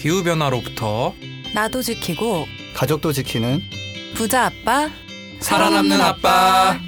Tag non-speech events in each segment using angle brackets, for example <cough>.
기후 변화로부터 나도 지키고 가족도 지키는 부자 아빠 살아남는 아빠.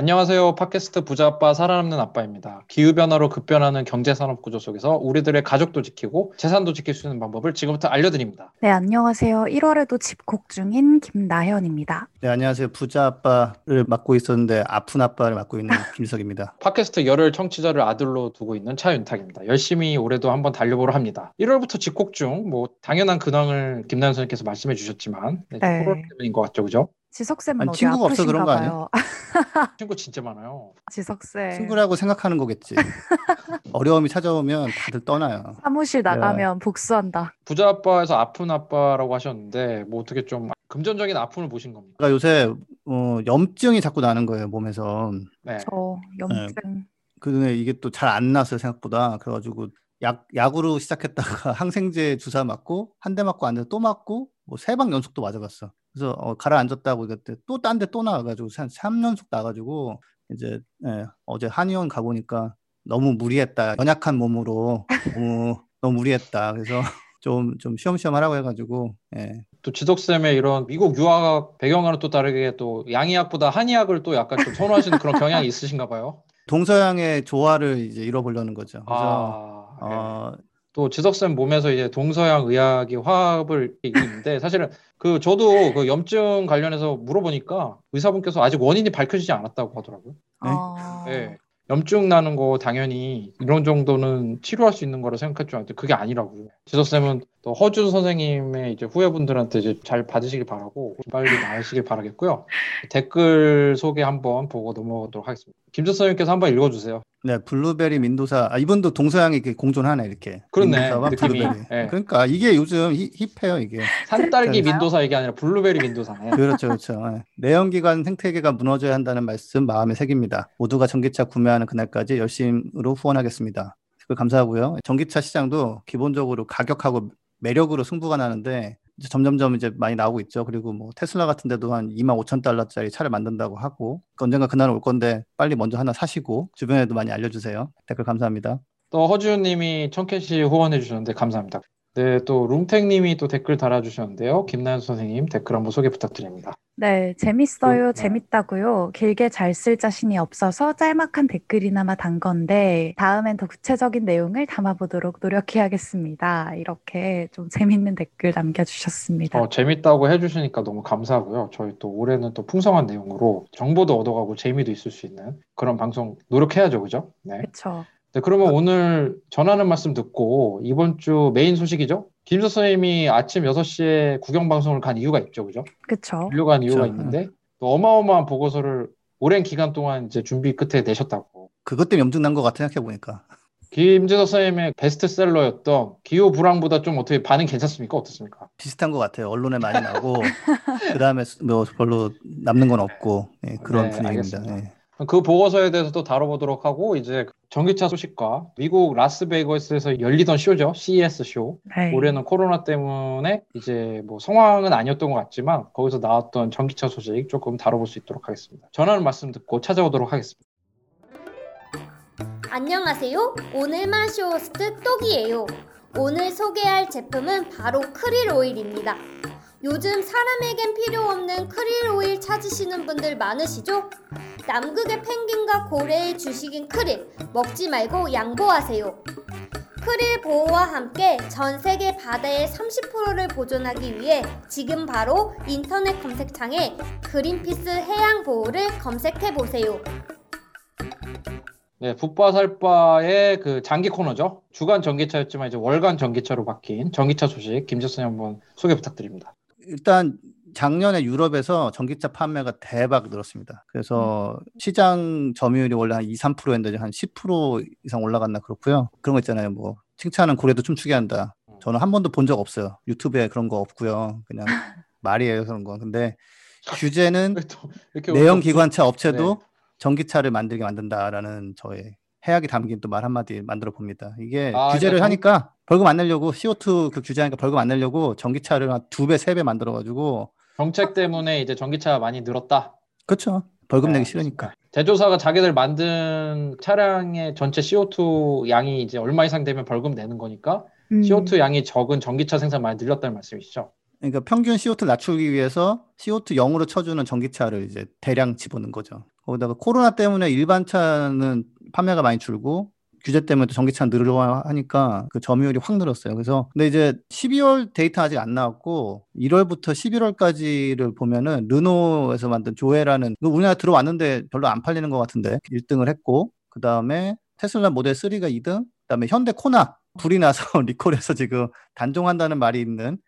안녕하세요. 팟캐스트 부자 아빠 살아남는 아빠입니다. 기후 변화로 급변하는 경제 산업 구조 속에서 우리들의 가족도 지키고 재산도 지킬 수 있는 방법을 지금부터 알려드립니다. 네, 안녕하세요. 1월에도 집콕 중인 김나현입니다. 네 안녕하세요 부자 아빠를 맡고 있었는데 아픈 아빠를 맡고 있는 <laughs> 김석입니다. 팟캐스트 열혈 청취자를 아들로 두고 있는 차윤탁입니다. 열심히 올해도 한번 달려보려 합니다. 1월부터 집콕 중, 뭐, 당연한 근황을 김나연 선생님께서 말씀해 주셨지만, 네, 네. 코로나 때문인 것 같죠, 그죠? 지석쌤은 아니, 어디 친구가 아프신가 그런 거 봐요. <laughs> <laughs> 친구 진짜 많아요. 지석쌤. 친구라고 생각하는 거겠지. <laughs> 어려움이 찾아오면 다들 떠나요. 사무실 나가면 복수한다. 부자 아빠에서 아픈 아빠라고 하셨는데, 뭐 어떻게 좀 금전적인 아픔을 보신 겁니까? 그러니까 요새 어, 염증이 자꾸 나는 거예요 몸에서. 네. 저 염증. 근데 이게 또 잘 안 났어요 생각보다. 그래가지고 약 약으로 시작했다가 <laughs> 항생제 주사 맞고 한 대 맞고 앉아 또 맞고 뭐 세 방 연속 또 맞아봤어. 그래서 어, 가라앉았다고 그때 또 딴 데 또 나와가지고 한 3연속 나가지고 이제 예, 어제 한의원 가보니까 너무 무리했다. 연약한 몸으로 너무 너무 무리했다. 그래서 <laughs> 좀 좀 쉬엄쉬엄 하라고 해가지고 예. 또 지덕쌤의 이런 미국 유학 배경과는 또 다르게 또 양의학보다 한의학을 또 약간 좀 선호하시는 그런 경향이 있으신가 봐요. 동서양의 조화를 이제 이뤄보려는 거죠. 그래서 아, 네. 어, 또 지덕쌤 몸에서 이제 동서양 의학이 화합을 이기는데 사실은 그 저도 그 염증 관련해서 물어보니까 의사분께서 아직 원인이 밝혀지지 않았다고 하더라고요. 네? 어... 네. 염증 나는 거 당연히 이런 정도는 치료할 수 있는 거라 생각할 줄 알았는데 그게 아니라고. 지석쌤은 또 허준 선생님의 이제 후배분들한테 이제 잘 받으시길 바라고 빨리 나으시길 바라겠고요. 댓글 소개 한번 보고 넘어가도록 하겠습니다. 김재 선생님께서 한번 읽어주세요. 네, 블루베리 민도사. 아, 이분도 동서양이 이렇게 공존하네, 이렇게. 그렇네, 민도사와 느낌이. 블루베리. 네. 그러니까 이게 요즘 hip, hip해요, 이게. 산딸기? 민도사 얘기 아니라 블루베리 민도사네. 그렇죠, 그렇죠. 예. 내연기관 생태계가 무너져야 한다는 말씀 마음에 새깁니다. 모두가 전기차 구매하는 그날까지 열심으로 후원하겠습니다. 그 감사하고요. 전기차 시장도 기본적으로 가격하고 매력으로 승부가 나는데 이제 점점점 이제 많이 나오고 있죠. 그리고 뭐 테슬라 같은 데도 한 2만 5천 달러짜리 차를 만든다고 하고 그 언젠가 그날은 올 건데 빨리 먼저 하나 사시고 주변에도 많이 알려주세요. 댓글 감사합니다. 또 허준님이 청캐시 후원해 주셨는데 감사합니다. 네, 또 룸탱님이 또 댓글 달아주셨는데요. 김나연 선생님 댓글 한번 소개 부탁드립니다. 네, 재밌어요. 네. 재밌다고요. 길게 잘 쓸 자신이 없어서 짤막한 댓글이나마 단 건데 다음엔 더 구체적인 내용을 담아보도록 노력해야겠습니다. 이렇게 좀 재밌는 댓글 남겨주셨습니다. 어, 재밌다고 해주시니까 너무 감사하고요. 저희 또 올해는 또 풍성한 내용으로 정보도 얻어가고 재미도 있을 수 있는 그런 방송 노력해야죠, 그죠? 네. 그렇죠. 네, 그러면 오늘 전하는 말씀 듣고 이번 주 메인 소식이죠? 김 선생님이 아침 6시에 구경 방송을 간 이유가 있죠, 그죠? 그렇죠. 간 이유가 그렇죠. 있는데 또 어마어마한 보고서를 오랜 기간 동안 이제 준비 끝에 내셨다고. 그것 때문에 염증 난 것 같아 생각해 보니까. 김재석 선생님의 베스트셀러였던 기후 불황보다 좀 어떻게 반응 괜찮습니까? 어떻습니까? 비슷한 것 같아요. 언론에 많이 나고 <laughs> 그 다음에 뭐 별로 남는 건 없고 예, 그런 네, 분위기입니다. 알겠습니다. 예. 그 보고서에 대해서 또 다뤄보도록 하고 이제 전기차 소식과 미국 라스베이거스에서 열리던 쇼죠. CES 쇼. 네. 올해는 코로나 때문에 이제 뭐 성황은 아니었던 것 같지만 거기서 나왔던 전기차 소식 조금 다뤄볼 수 있도록 하겠습니다. 전하는 말씀 듣고 찾아오도록 하겠습니다. 안녕하세요. 오늘 마쇼호스트 똑이에요. 오늘 소개할 제품은 바로 크릴 오일입니다. 요즘 사람에겐 필요 없는 크릴 오일 찾으시는 분들 많으시죠? 남극의 펭귄과 고래의 주식인 크릴, 먹지 말고 양보하세요. 크릴 보호와 함께 전 세계 바다의 30%를 보존하기 위해 지금 바로 인터넷 검색창에 그린피스 해양 보호를 검색해 보세요. 네, 붓바살바의 그 장기 코너죠. 주간 전기차였지만 이제 월간 전기차로 바뀐 전기차 소식 김재선이 한번 소개 부탁드립니다. 일단 작년에 유럽에서 전기차 판매가 대박 늘었습니다. 그래서 시장 점유율이 원래 한 2, 3%였는데 한 10% 이상 올라갔나 그렇고요. 그런 거 있잖아요. 뭐 칭찬은 고래도 춤추게 한다. 저는 한 번도 본 적 없어요. 유튜브에 그런 거 없고요. 그냥 <laughs> 말이에요 그런 거. 근데 규제는 <laughs> 내연 기관차 업체도 네. 전기차를 만들게 만든다라는 저의 해악이 담긴 또 말 한마디 만들어 봅니다. 이게 아, 규제를 그러니까 전- 하니까 벌금 안 내려고 CO2 그 규제하니까 벌금 안 내려고 전기차를 한 두 배, 세 배 만들어 가지고 정책 때문에 이제 전기차가 많이 늘었다. 그렇죠. 벌금 네, 내기 싫으니까. 제조사가 자기들 만든 차량의 전체 CO2 양이 이제 얼마 이상 되면 벌금 내는 거니까 음. CO2 양이 적은 전기차 생산 많이 늘렸다는 말씀이시죠? 그러니까 평균 CO2를 낮추기 위해서 CO2 0으로 쳐주는 전기차를 이제 대량 집어넣은 거죠. 거기다가 코로나 때문에 일반 차는 판매가 많이 줄고 규제 때문에 또 전기차는 늘어나니까 그 점유율이 확 늘었어요. 그래서 근데 이제 12월 데이터 아직 안 나왔고 1월부터 11월까지를 보면은 르노에서 만든 조회라는 이거 우리나라 들어왔는데 별로 안 팔리는 것 같은데 1등을 했고 그 다음에 테슬라 모델 3가 2등, 그 다음에 현대 코나 불이 나서 <laughs> 리콜해서 지금 단종한다는 말이 있는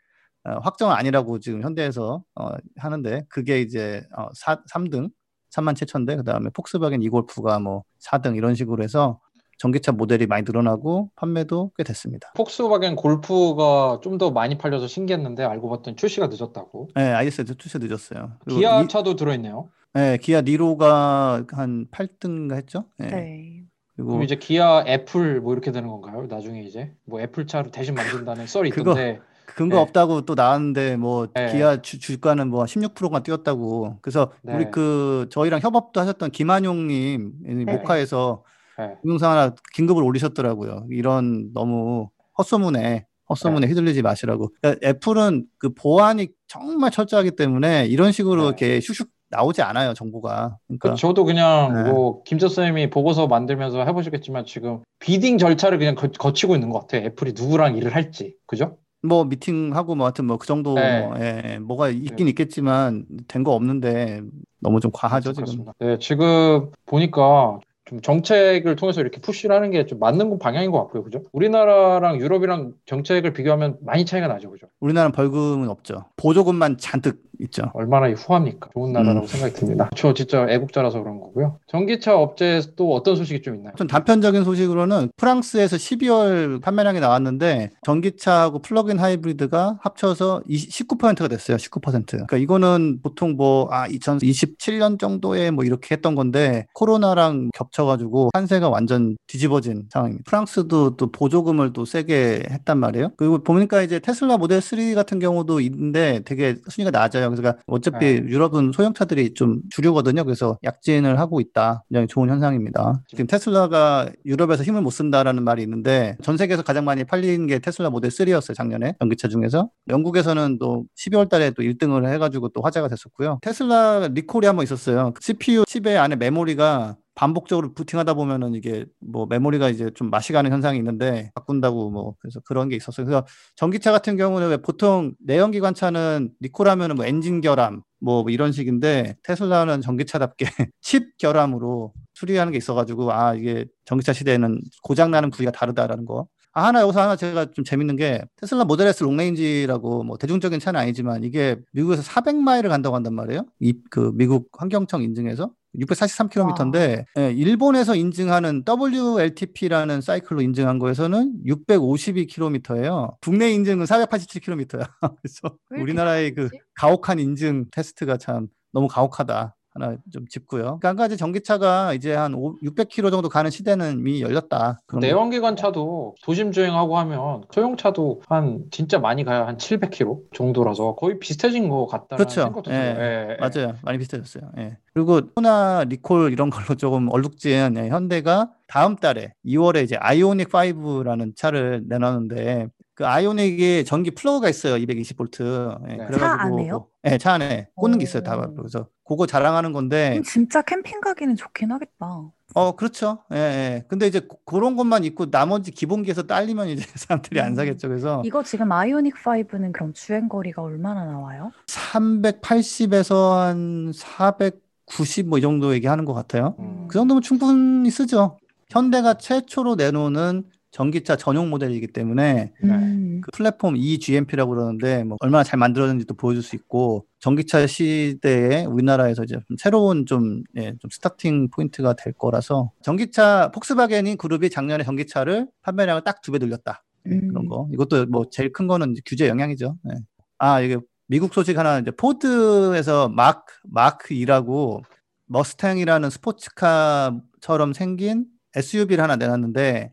어, 확정은 아니라고 지금 현대에서 어, 하는데 그게 이제 어, 4, 3등 3만 7천 대 그다음에 폭스바겐 e-Golf가 뭐 4등 이런 식으로 해서 전기차 모델이 많이 늘어나고 판매도 꽤 됐습니다. 폭스바겐 골프가 좀 더 많이 팔려서 신기했는데 알고 봤더니 출시가 늦었다고. 네, IS도 출시 늦었어요. 기아 이- 차도 들어있네요. 네, 기아 니로가 한 8등가 했죠. 네. 네. 그리고 그럼 이제 기아 애플 뭐 이렇게 되는 건가요? 나중에 이제 뭐 애플 차를 대신 만든다는 썰이 그거- 있던데 근거 네. 없다고 또 나왔는데 뭐 네. 기아 주, 주가는 뭐 16%가 뛰었다고. 그래서 네. 우리 그 저희랑 협업도 하셨던 김한용님 모카에서 네. 동영상 하나 긴급을 올리셨더라고요. 이런 너무 헛소문에 헛소문에 네. 휘둘리지 마시라고. 그러니까 애플은 그 보안이 정말 철저하기 때문에 이런 식으로 네. 이렇게 슉슉 나오지 않아요 정보가. 그러니까 그 저도 그냥 네. 뭐 김재 쌤이 보고서 만들면서 해보시겠지만 지금 비딩 절차를 그냥 거, 거치고 있는 것 같아요. 애플이 누구랑 일을 할지 그죠? 뭐 미팅하고 뭐 하여튼 뭐 그 정도 네. 뭐, 예, 뭐가 있긴 있겠지만 된 거 없는데 너무 좀 과하죠 지금. 그렇습니다. 네, 지금 보니까 좀 정책을 통해서 이렇게 push를 하는 게 좀 맞는 건 방향인 것 같고요, 그죠? 우리나라랑 유럽이랑 정책을 비교하면 많이 차이가 나죠, 그죠? 우리나라는 벌금은 없죠. 보조금만 잔뜩 있죠. 얼마나 이 후합니까? 좋은 나라라고 음. 생각이 듭니다. 저 진짜 애국자라서 그런 거고요. 전기차 업체에 또 어떤 소식이 좀 있나요? 좀 단편적인 소식으로는 프랑스에서 12월 판매량이 나왔는데 전기차하고 플러그인 하이브리드가 합쳐서 19%가 됐어요. 19%. 그러니까 이거는 보통 뭐 아 2027년 정도에 뭐 이렇게 했던 건데 코로나랑 겹쳐가지고 판세가 완전 뒤집어진 상황입니다. 프랑스도 또 보조금을 또 세게 했단 말이에요. 그리고 보니까 이제 테슬라 모델 3 같은 경우도 있는데 되게 순위가 낮아요. 그래서 어차피 네. 유럽은 소형차들이 좀 주류거든요. 그래서 약진을 하고 있다. 굉장히 좋은 현상입니다. 지금 테슬라가 유럽에서 힘을 못 쓴다라는 말이 있는데 전 세계에서 가장 많이 팔린 게 테슬라 모델 3였어요. 작년에 전기차 중에서 영국에서는 또 12월 달에 또 1등을 해가지고 또 화제가 됐었고요. 테슬라 리콜이 한번 있었어요. CPU 칩의 안에 메모리가 반복적으로 부팅하다 보면은 이게 뭐 메모리가 이제 좀 맛이 가는 현상이 있는데 바꾼다고 뭐 그래서 그런 게 있었어요. 그래서 전기차 같은 경우는 왜 보통 내연기관차는 리콜하면은 뭐 엔진 결함 뭐 이런 식인데 테슬라는 전기차답게 <laughs> 칩 결함으로 수리하는 게 있어가지고 아 이게 전기차 시대에는 고장 나는 부위가 다르다라는 거. 아, 하나 여기서 하나 제가 좀 재밌는 게 테슬라 모델 S Long Range라고 뭐 대중적인 차는 아니지만 이게 미국에서 400마일을 간다고 한단 말이에요. 이 그 미국 환경청 인증해서 643km인데 예, 일본에서 인증하는 WLTP라는 사이클로 인증한 거에서는 652km예요. 국내 인증은 487km야. <laughs> 그래서 우리나라의 그? 가혹한 인증 테스트가 참 너무 가혹하다. 하나 좀 짚고요. 그러니까 한 가지 전기차가 이제 한 600km 정도 가는 시대는 이미 열렸다. 내연기관 차도 도심 주행하고 하면 소형차도 한 진짜 많이 가야 한 700km 정도라서 거의 비슷해진 것 같다는 그렇죠. 생각도 예, 들어요. 예, 예. 맞아요. 많이 비슷해졌어요. 예. 그리고 코나 리콜 이런 걸로 조금 얼룩진 예, 현대가 다음 달에 2월에 이제 아이오닉 5라는 차를 내놨는데 그 아이오닉에 전기 플러그가 있어요. 220V. 예, 네. 차 안에요? 네, 차 안에 꽂는 게 있어요. 다 오. 그래서 그거 자랑하는 건데 진짜 캠핑 가기는 좋긴 하겠다. 어, 그렇죠. 예, 예. 근데 이제 그- 그런 것만 있고 나머지 기본기에서 딸리면 이제 <laughs> 사람들이 안 음. 사겠죠. 그래서 이거 지금 아이오닉 5는 그럼 주행 거리가 얼마나 나와요? 380에서 한 490 뭐 이 정도 얘기하는 것 같아요. 음. 그 정도면 충분히 쓰죠. 현대가 최초로 내놓는 전기차 전용 모델이기 때문에 네. 음. 그 플랫폼 eGMP라고 그러는데 뭐 얼마나 잘 만들어졌는지도 보여줄 수 있고 전기차 시대에 우리나라에서 이제 좀 새로운 좀, 예, 좀 starting point가 될 거라서 전기차 폭스바겐이 그룹이 작년에 전기차를 판매량을 딱 두 배 늘렸다. 예, 음. 그런 거. 이것도 뭐 제일 큰 거는 규제 영향이죠. 예. 아, 이게 미국 소식 하나 이제 포드에서 Mach Mach-E라고 머스탱이라는 스포츠카처럼 생긴 SUV를 하나 내놨는데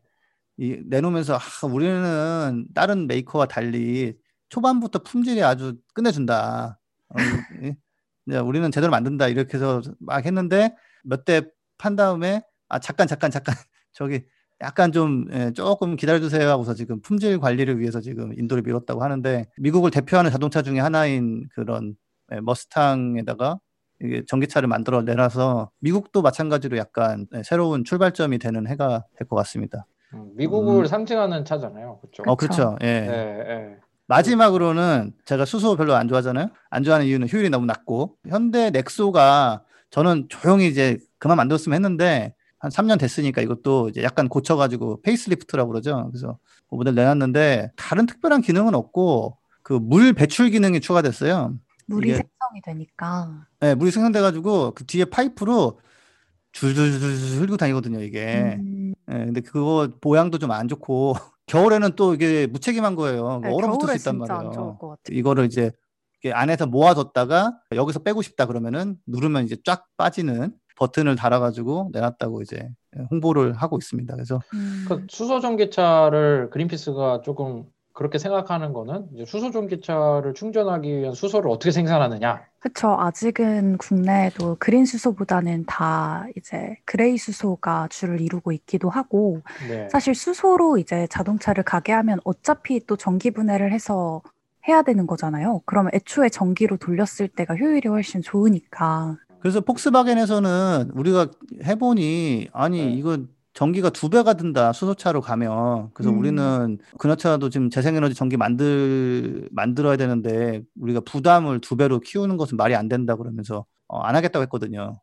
이 내놓으면서 아, 우리는 다른 메이커와 달리 초반부터 품질이 아주 끝내준다. 어, 우리는 제대로 만든다 이렇게 해서 막 했는데 몇 대 판 다음에 아 잠깐 잠깐 잠깐 <laughs> 저기 약간 좀 예, 조금 기다려주세요 하고서 지금 품질 관리를 위해서 지금 인도를 밀었다고 하는데 미국을 대표하는 자동차 중에 하나인 그런 예, 머스탱에다가 이게 전기차를 만들어 내놔서 미국도 마찬가지로 약간 예, 새로운 출발점이 되는 해가 될 것 같습니다. 음, 미국을 음. 상징하는 차잖아요. 그렇죠. 어 그쵸. 그렇죠. 예. 네, 네. 마지막으로는 제가 수소 별로 안 좋아하잖아요. 안 좋아하는 이유는 효율이 너무 낮고 현대 넥소가 저는 조용히 이제 그만 만들었으면 했는데 한 3년 됐으니까 이것도 이제 약간 고쳐가지고 facelift라고 그러죠. 그래서 그 모델 내놨는데 다른 특별한 기능은 없고 그 물 배출 기능이 추가됐어요. 물이 이게- 생성이 되니까. 네, 물이 생성돼가지고 그 뒤에 파이프로 줄줄줄 흘리고 다니거든요. 이게. 음, 예, 근데 그거 보양도 좀 안 좋고 <laughs> 겨울에는 또 이게 무책임한 거예요. 네, 얼어붙을 수 있단 말이에요. 좋을 것 같아요. 이거를 이제 이렇게 안에서 모아뒀다가 여기서 빼고 싶다 그러면은 누르면 이제 쫙 빠지는 버튼을 달아가지고 내놨다고 이제 홍보를 하고 있습니다. 그래서 음, 그 수소 전기차를 그린피스가 조금 그렇게 생각하는 거는 이제 수소 전기차를 충전하기 위한 수소를 어떻게 생산하느냐. 그쵸. 아직은 국내에도 그린 수소보다는 다 이제 그레이 수소가 주를 이루고 있기도 하고, 네. 사실 수소로 이제 자동차를 가게 하면 어차피 또 전기 분해를 해서 해야 되는 거잖아요. 그러면 애초에 전기로 돌렸을 때가 효율이 훨씬 좋으니까. 그래서 폭스바겐에서는 우리가 해보니 아니 네. 이거 전기가 두 배가 든다 수소차로 가면 그래서 음. 우리는 그녀차도 지금 재생에너지 전기 만들 만들어야 되는데 우리가 부담을 두 배로 키우는 것은 말이 안 된다 그러면서 어, 안 하겠다고 했거든요.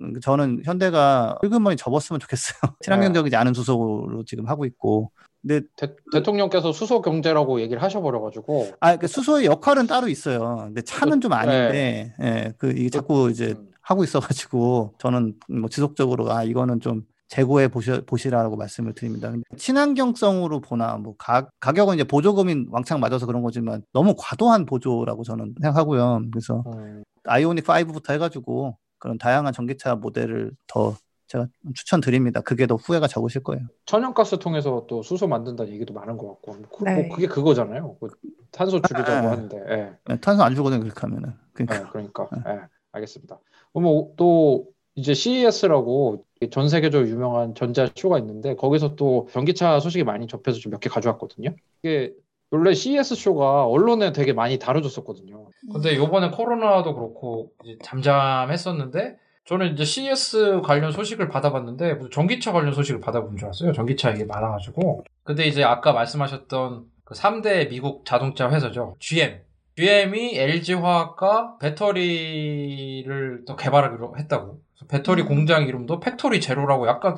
음, 저는 현대가 흙은머리 접었으면 좋겠어요. <laughs> 친환경적이지 않은 수소로 지금 하고 있고. 근데 대, 통령께서 수소 경제라고 얘기를 하셔버려가지고 아, 그 수소의 역할은 따로 있어요. 근데 차는 좀 아닌데, 예, 그 이게 자꾸 이제 음, 하고 있어가지고 저는 뭐 지속적으로 아 이거는 좀 재고해 보시, 보시라고 말씀을 드립니다. 친환경성으로 보나 뭐 가, 가격은 이제 보조금이 왕창 맞아서 그런 거지만 너무 과도한 보조라고 저는 생각하고요. 그래서 음, 아이오닉 5부터 해가지고 그런 다양한 전기차 모델을 더 제가 추천드립니다. 그게 더 후회가 적으실 거예요. 천연가스 통해서 또 수소 만든다는 얘기도 많은 것 같고 그, 네. 뭐 그게 그거잖아요. 그 탄소 줄이자고 아, 하는데. 예. 네, 탄소 안 주거든요. 그렇게 하면은. 그러니까 네, 그러니까. 예, 알겠습니다. 그러면 또 이제 CES라고 전 세계적으로 유명한 전자 쇼가 있는데 거기서 또 전기차 소식이 많이 접해서 좀 몇 개 가져왔거든요. 이게 원래 CES 쇼가 언론에 되게 많이 다뤄졌었거든요. 근데 요번에 코로나도 그렇고 잠잠했었는데 저는 이제 CES 관련 소식을 받아봤는데 전기차 관련 소식을 받아본 줄 알았어요. 전기차 얘기 많아가지고. 근데 이제 아까 말씀하셨던 그 3대 미국 자동차 회사죠. GM. GM이 LG화학과 배터리를 또 개발하기로 했다고. 그래서 배터리 음. 공장 이름도 팩토리 제로라고 약간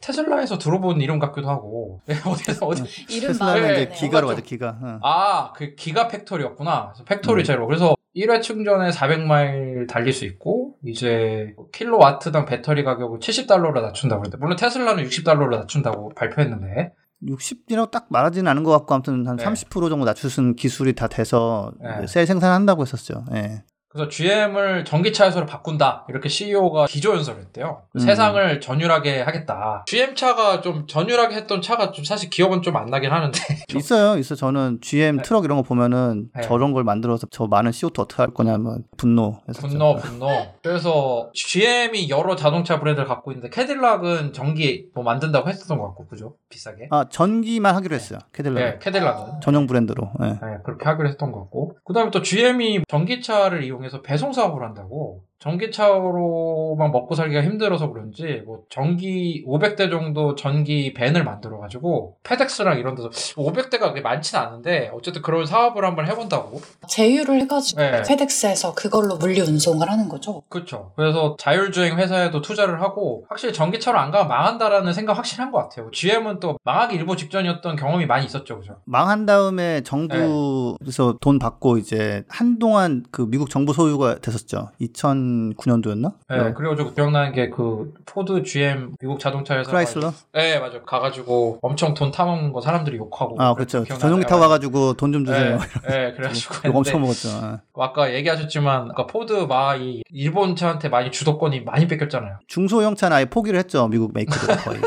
테슬라에서 들어본 이름 같기도 하고. <laughs> 어디서 어디 이름 테슬라는 이제 드네요. 기가로 가죠. 기가. 응. 아, 그 기가 팩토리였구나. 그래서 팩토리 음. 제로. 그래서 1회 충전에 400마일 달릴 수 있고, 이제 킬로와트당 배터리 가격을 70달러로 낮춘다고 그랬는데, 물론 테슬라는 60달러로 낮춘다고 발표했는데, 60이라고 딱 말하지는 않은 것 같고 아무튼 한 네. 30% 정도 낮추는 기술이 다 돼서 네. 새 생산한다고 했었죠. 예. 그래서 GM을 전기차 회사로 바꾼다. 이렇게 CEO가 기조연설을 했대요. 음. 세상을 전율하게 하겠다. GM 차가 좀 전율하게 했던 차가 좀 사실 기억은 좀 안 나긴 하는데. <laughs> 있어요, 있어. 저는 GM 네. 트럭 이런 거 보면은 네. 저런 걸 만들어서 저 많은 CO2 어떻게 할 거냐면 분노. 분노, 분노. 그래서 GM이 여러 자동차 브랜드를 갖고 있는데 캐딜락은 전기 뭐 만든다고 했었던 것 같고, 그죠? 비싸게. 아 전기만 하기로 했어요. 캐딜락. 네, 캐딜락은. 전용 브랜드로. 예. 네, 그렇게 하기로 했던 것 같고. 그 다음에 또 GM이 전기차를 이용 해서 배송 사업을 한다고. 전기차로만 먹고 살기가 힘들어서 그런지, 뭐, 전기 500대 정도 전기 밴을 만들어 가지고, 페덱스랑 이런 데서 500대가 그렇게 많지는 않은데, 어쨌든 그런 사업을 한번 해본다고. 제휴를 해가지고 네. 페덱스에서 그걸로 물류 운송을 하는 거죠. 그렇죠. 그래서 자율주행 회사에도 투자를 하고, 확실히 전기차로 안 가면 망한다라는 생각 확실한 것 같아요. GM은 또 망하기 일보 직전이었던 경험이 많이 있었죠, 그죠? 망한 다음에 정부에서 돈 받고 이제 한동안 그 미국 정부 소유가 됐었죠. 2009년도였나? 네, 그래가지고 기억나는 게 그 포드 GM 미국 자동차 회사 크라이슬러? 네 맞아 가가지고 엄청 돈 타먹는 거 사람들이 욕하고 아, 그렇죠. 전용기 타고 와가지고 돈 좀 주세요. 네, 네, 그래가지고 <laughs> 욕 엄청 먹었죠. 아. 아까 얘기하셨지만 아까 포드 마이 일본 차한테 많이 주도권이 많이 뺏겼잖아요. 중소형 차는 아예 포기를 했죠. 미국 메이커들 거의.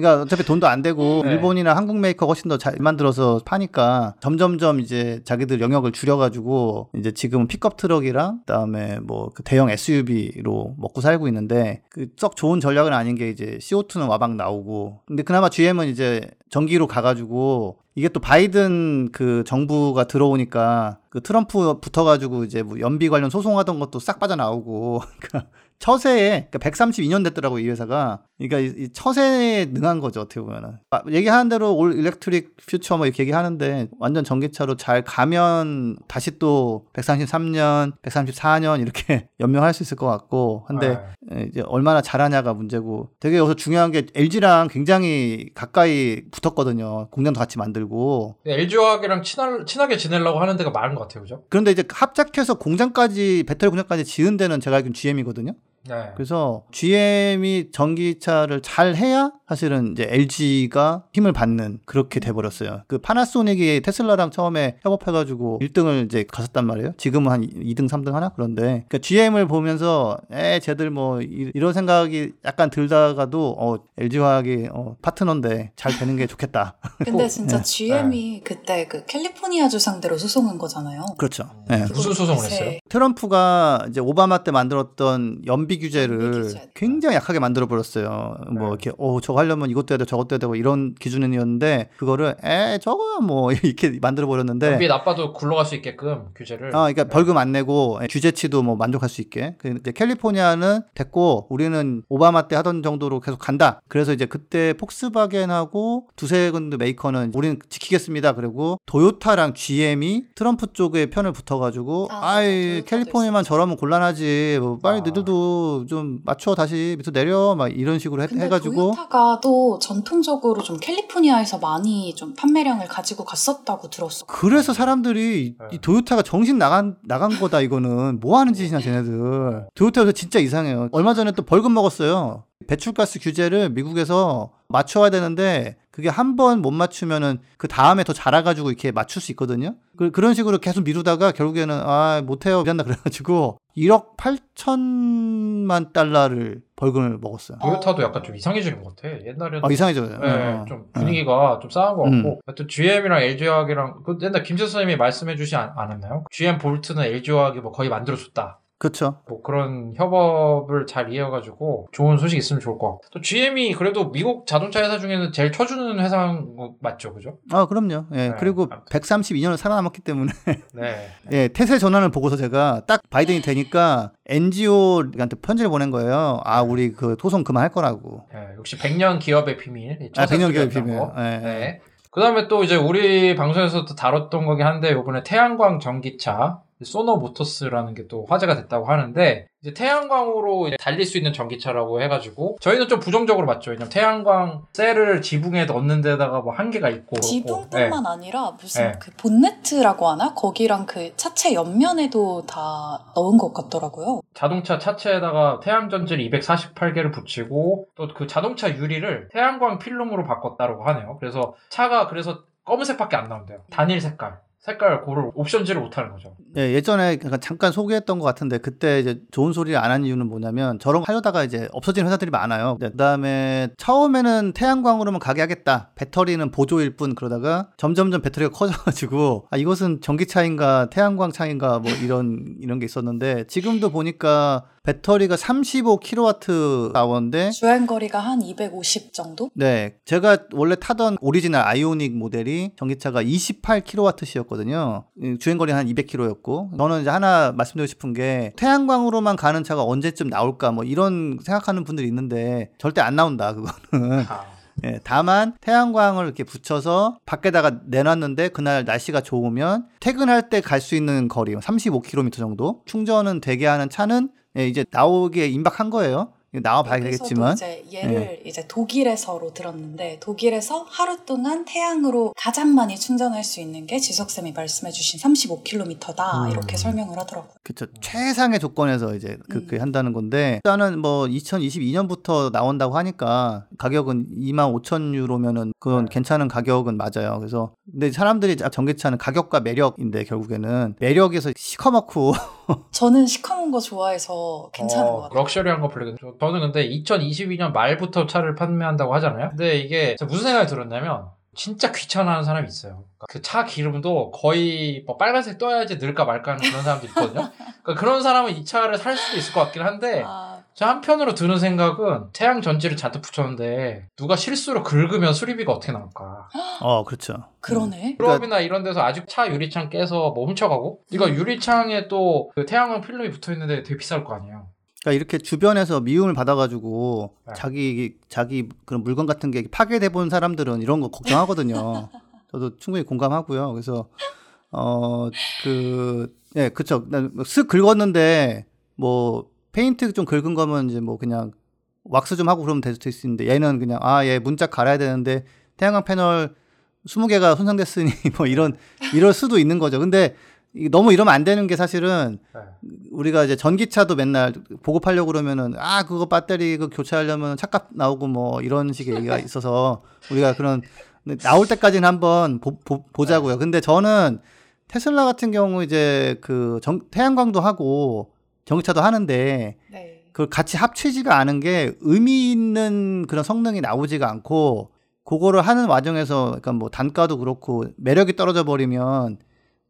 그러니까 어차피 돈도 안 되고 네. 일본이나 한국 메이커 훨씬 더 잘 만들어서 파니까 점점점 이제 자기들 영역을 줄여가지고 이제 지금은 픽업 트럭이랑 그다음에 뭐 그 대형 SUV로 먹고 살고 있는데 그 썩 좋은 전략은 아닌 게 이제 CO2는 와방 나오고. 근데 그나마 GM은 이제 전기로 가가지고 이게 또 바이든 그 정부가 들어오니까 그 트럼프 붙어가지고 이제 뭐 연비 관련 소송하던 것도 싹 빠져나오고. <laughs> 그러니까 처세에 그러니까 132년 됐더라고 이 회사가 그러니까 이, 이 처세에 능한 거죠 어떻게 보면은 아, 얘기하는 대로 올 일렉트릭 퓨처 뭐 이렇게 얘기하는데 완전 전기차로 잘 가면 다시 또 133년 134년 이렇게 <laughs> 연명할 수 있을 것 같고 근데 네. 에, 이제 얼마나 잘하냐가 문제고 되게 여기서 중요한 게 LG랑 굉장히 가까이 붙었거든요 공장도 같이 만들고 LG화학이랑 친할, 친하게 지내려고 하는 데가 많은 것 같아요, 그죠? 그런데 이제 합작해서 공장까지 배터리 공장까지 지은 데는 제가 알기로는 GM이거든요. 네. 그래서 GM이 전기차를 잘 해야 사실은 이제 LG가 힘을 받는 그렇게 돼버렸어요. 그 파나소닉이 테슬라랑 처음에 협업해가지고 1등을 이제 갔었단 말이에요. 지금은 한 2등, 3등 하나 그런데 그러니까 GM을 보면서 에 쟤들 뭐 이- 이런 생각이 약간 들다가도 어 LG화학이 어, 파트너인데 잘 되는 게 좋겠다. <laughs> 근데 진짜 네. GM이 그때 그 캘리포니아주 상대로 소송한 거잖아요. 그렇죠. 네. 무슨 소송을 했어요? 트럼프가 이제 오바마 때 만들었던 연비 규제를 연비 규제. 굉장히 약하게 만들어 버렸어요. 뭐 네. 이렇게 어 저거 하려면 이것도 해야 돼 저것도 해야 되고 이런 기준이었는데 그거를 에 저거 뭐 <laughs> 이렇게 만들어 버렸는데 연비 나빠도 굴러갈 수 있게끔 규제를. 아, 그러니까 네. 벌금 안 내고 예, 규제치도 뭐 만족할 수 있게. 그 이제 캘리포니아는 됐고 우리는 오바마 때 하던 정도로 계속 간다. 그래서 이제 그때 폭스바겐하고 두세 군데 메이커는 우리는 지키겠습니다. 그리고 도요타랑 GM이 트럼프 쪽에 편을 붙어가지고 아, 아, 이 도요타도 캘리포니아만. 저러면 곤란하지. 뭐 빨리 아. 너희들도 좀 맞춰 다시 밑으로 내려 막 이런 식으로 해, 근데 해가지고. 도요타가 또 전통적으로 좀 캘리포니아에서 많이 좀 판매량을 가지고 갔었다고 들었어. 그래서 사람들이 이- 네. 이 도요타가 정신 나간 나간 거다 이거는 뭐 하는 짓이냐 쟤네들. 도요타에서 진짜 이상해요. 얼마 전에 또 벌금 먹었어요. 배출가스 규제를 미국에서 맞춰야 되는데 그게 한 번 못 맞추면은 그 다음에 더 자라가지고 이렇게 맞출 수 있거든요 그, 그런 식으로 계속 미루다가 결국에는 아 못해요 미안다 그래가지고 1억 8천만 달러를 벌금을 먹었어요 도요타도 약간 좀 이상해지는 것 같아. 옛날에는. 아 이상해져요 네, 어. 좀 분위기가 좀 싸한 것 음. 같고 하여튼 GM이랑 LG화학이랑 그 옛날 김재수 선생님이 말씀해주지 않, 않았나요? GM 볼트는 LG화학이 뭐 거의 만들어줬다. 그렇죠 뭐 그런 협업을 잘 이어가지고 좋은 소식 있으면 좋을 것 같고 또 GM이 그래도 미국 자동차 회사 중에는 제일 쳐주는 회사인 거 맞죠, 그죠? 아 그럼요 예 네, 그리고 아무튼. 132년을 살아남았기 때문에 네. <laughs> 예, 태세 전환을 보고서 제가 딱 바이든이 되니까 NGO한테 편지를 보낸 거예요. 아, 우리 그 소송 그만할 거라고. 네, 역시 100년 기업의 비밀. 이 아, 100년 기업의 비밀. 거. 예, 네. 그 다음에 또 이제 우리 방송에서도 다뤘던 거긴 한데, 요번에 태양광 전기차, 소노 모터스라는 게 또 화제가 됐다고 하는데, 이제 태양광으로 이제 달릴 수 있는 전기차라고 해가지고, 저희는 좀 부정적으로 봤죠. 왜냐면 태양광 셀을 지붕에 넣는 데다가 뭐 한계가 있고. 지붕뿐만 아니라 무슨 네. 그 본네트라고 하나? 거기랑 그 차체 옆면에도 다 넣은 것 같더라고요. 자동차 차체에다가 태양 전지를 248개를 붙이고 또 그 자동차 유리를 태양광 필름으로 바꿨다고 하네요. 그래서 차가 그래서 검은색밖에 안 나온대요. 단일 색깔. 색깔 고를 옵션지를 못하는 거죠. 예, 예전에 약간 잠깐 소개했던 것 같은데 그때 이제 좋은 소리를 안 한 이유는 뭐냐면 저런 거 하려다가 이제 없어진 회사들이 많아요. 그 다음에 처음에는 태양광으로만 가게 하겠다. 배터리는 보조일 뿐 그러다가 점점점 배터리가 <laughs> 커져가지고 아 이것은 전기차인가 태양광 차인가 뭐 이런 이런 게 있었는데 지금도 보니까 배터리가 35kWh인데 주행 거리가 한 250 정도? 네, 제가 원래 타던 오리지널 아이오닉 모델이 전기차가 28kWh였거든요. 주행 거리는 한 200km였고, 저는 이제 하나 말씀드리고 싶은 게 태양광으로만 가는 차가 언제쯤 나올까 뭐 이런 생각하는 분들이 있는데 절대 안 나온다 그거는. 아, 예, 다만 태양광을 이렇게 붙여서 밖에다가 내놨는데 그날 날씨가 좋으면 퇴근할 때 갈 수 있는 거리 35km 정도 충전은 되게 하는 차는 예, 이제 나오기에 임박한 거예요. 나와 봐야 여기서도 되겠지만 이제 얘를 이제 독일에서로 들었는데 독일에서 하루 동안 태양으로 가장 많이 충전할 수 있는 게 지석 쌤이 말씀해주신 35km다 음. 이렇게 설명을 하더라고요. 그쵸 최상의 조건에서 이제 그렇게 음. 한다는 건데 일단은 뭐 2022년부터 나온다고 하니까 가격은 2만 5천 유로면은 그건 네. 괜찮은 가격은 맞아요. 그래서 근데 사람들이 아, 전기차는 가격과 매력인데 결국에는 매력에서 시커멓고 <laughs> <laughs> 저는 시커먼 거 좋아해서 괜찮은 어, 것 같아요. 럭셔리한 거 별로 저- 저는 근데 2022년 말부터 차를 판매한다고 하잖아요. 근데 이게 무슨 생각이 들었냐면 진짜 귀찮아하는 사람이 있어요. 그 차 기름도 거의 뭐 빨간색 떠야지 늘까 말까 하는 그런 사람도 있거든요. 그러니까 그런 사람은 이 차를 살 수도 있을 것 같긴 한데 아, 저 한편으로 드는 생각은 태양 전지를 잔뜩 붙였는데 누가 실수로 긁으면 수리비가 어떻게 나올까? 어, 그렇죠. 그러네. 유럽이나 이런 데서 아직 차 유리창 깨서 뭐 훔쳐가고 이거 유리창에 또 그 태양광 필름이 붙어 있는데 되게 비쌀 거 아니에요. 그러니까 이렇게 주변에서 미움을 받아가지고 네. 자기 자기 그런 물건 같은 게 파괴돼 본 사람들은 이런 거 걱정하거든요. <laughs> 저도 충분히 공감하고요. 그래서 어그예 그쵸. 쓱 긁었는데 뭐 페인트 좀 긁은 거면 이제 뭐 그냥 왁스 좀 하고 그러면 될 수도 있는데 얘는 그냥 아 얘 문짝 갈아야 되는데 태양광 패널 20개가 손상됐으니 <laughs> 뭐 이런 이럴 수도 있는 거죠. 근데 이- 너무 이러면 안 되는 게 사실은 네. 우리가 이제 전기차도 맨날 보급하려고 그러면은 아 그거 배터리 그 교체하려면 차값 나오고 뭐 이런 식의 얘기가 <laughs> 있어서 우리가 그런 나올 때까지는 한번 보, 자고요 근데 저는 테슬라 같은 경우 이제 그 정, 태양광도 하고 전기차도 하는데 네. 그걸 같이 합치지가 않은 게 의미 있는 그런 성능이 나오지가 않고 그거를 하는 과정에서 약간 뭐 단가도 그렇고 매력이 떨어져 버리면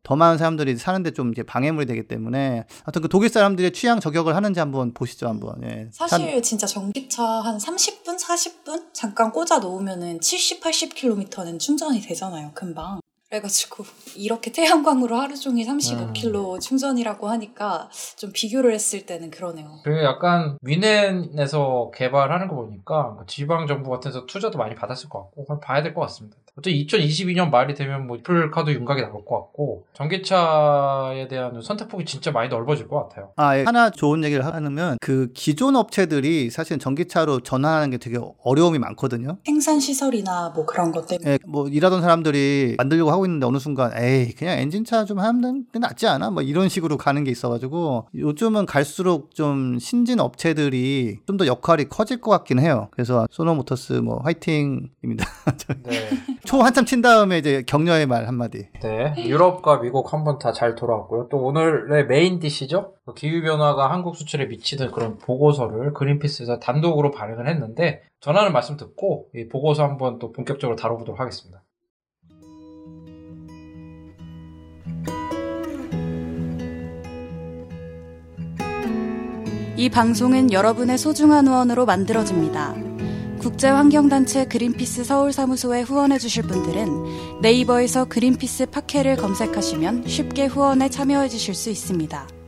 더 많은 사람들이 사는데 좀 이제 방해물이 되기 때문에 하여튼 그 독일 사람들의 취향 저격을 하는지 한번 보시죠 한번 예. 사실 진짜 전기차 한 30분, 40분 잠깐 꽂아 놓으면은 70, 80km는 충전이 되잖아요, 금방. 그래가지고 이렇게 태양광으로 하루 종일 35km 충전이라고 하니까 좀 비교를 했을 때는 그러네요. 그리고 약간 위넨에서 개발하는 거 보니까 뭐 지방 정부 같은 데서 투자도 많이 받았을 것 같고 한번 봐야 될 것 같습니다. 어쨌든 2022년 말이 되면 뭐 애플카도 윤곽이 나올 것 같고 전기차에 대한 선택폭이 진짜 많이 넓어질 것 같아요. 아, 예. 하나 좋은 얘기를 하면 그 기존 업체들이 사실 전기차로 전환하는 게 되게 어려움이 많거든요. 생산 시설이나 뭐 그런 것 때문에 예, 뭐 일하던 사람들이 만들려고 하고 있는데 어느 순간 에이 그냥 엔진차 좀 하면 낫지 않아? 뭐 이런 식으로 가는 게 있어가지고 요즘은 갈수록 좀 신진 업체들이 좀 더 역할이 커질 것 같긴 해요. 그래서 소노모터스 뭐 화이팅입니다. <laughs> 네. 초 한참 친 다음에 이제 격려의 말 한마디. 네. 유럽과 미국 한 번 다 잘 돌아왔고요. 또 오늘의 main dish죠? 그 기후변화가 한국 수출에 미치는 그런 보고서를 그린피스에서 단독으로 발행을 했는데 전하는 말씀 듣고 이 보고서 한번 또 본격적으로 다뤄보도록 하겠습니다. 이 방송은 여러분의 소중한 후원으로 만들어집니다. 국제환경단체 그린피스 서울사무소에 후원해주실 분들은 네이버에서 그린피스 팟캐를 검색하시면 쉽게 후원에 참여해주실 수 있습니다.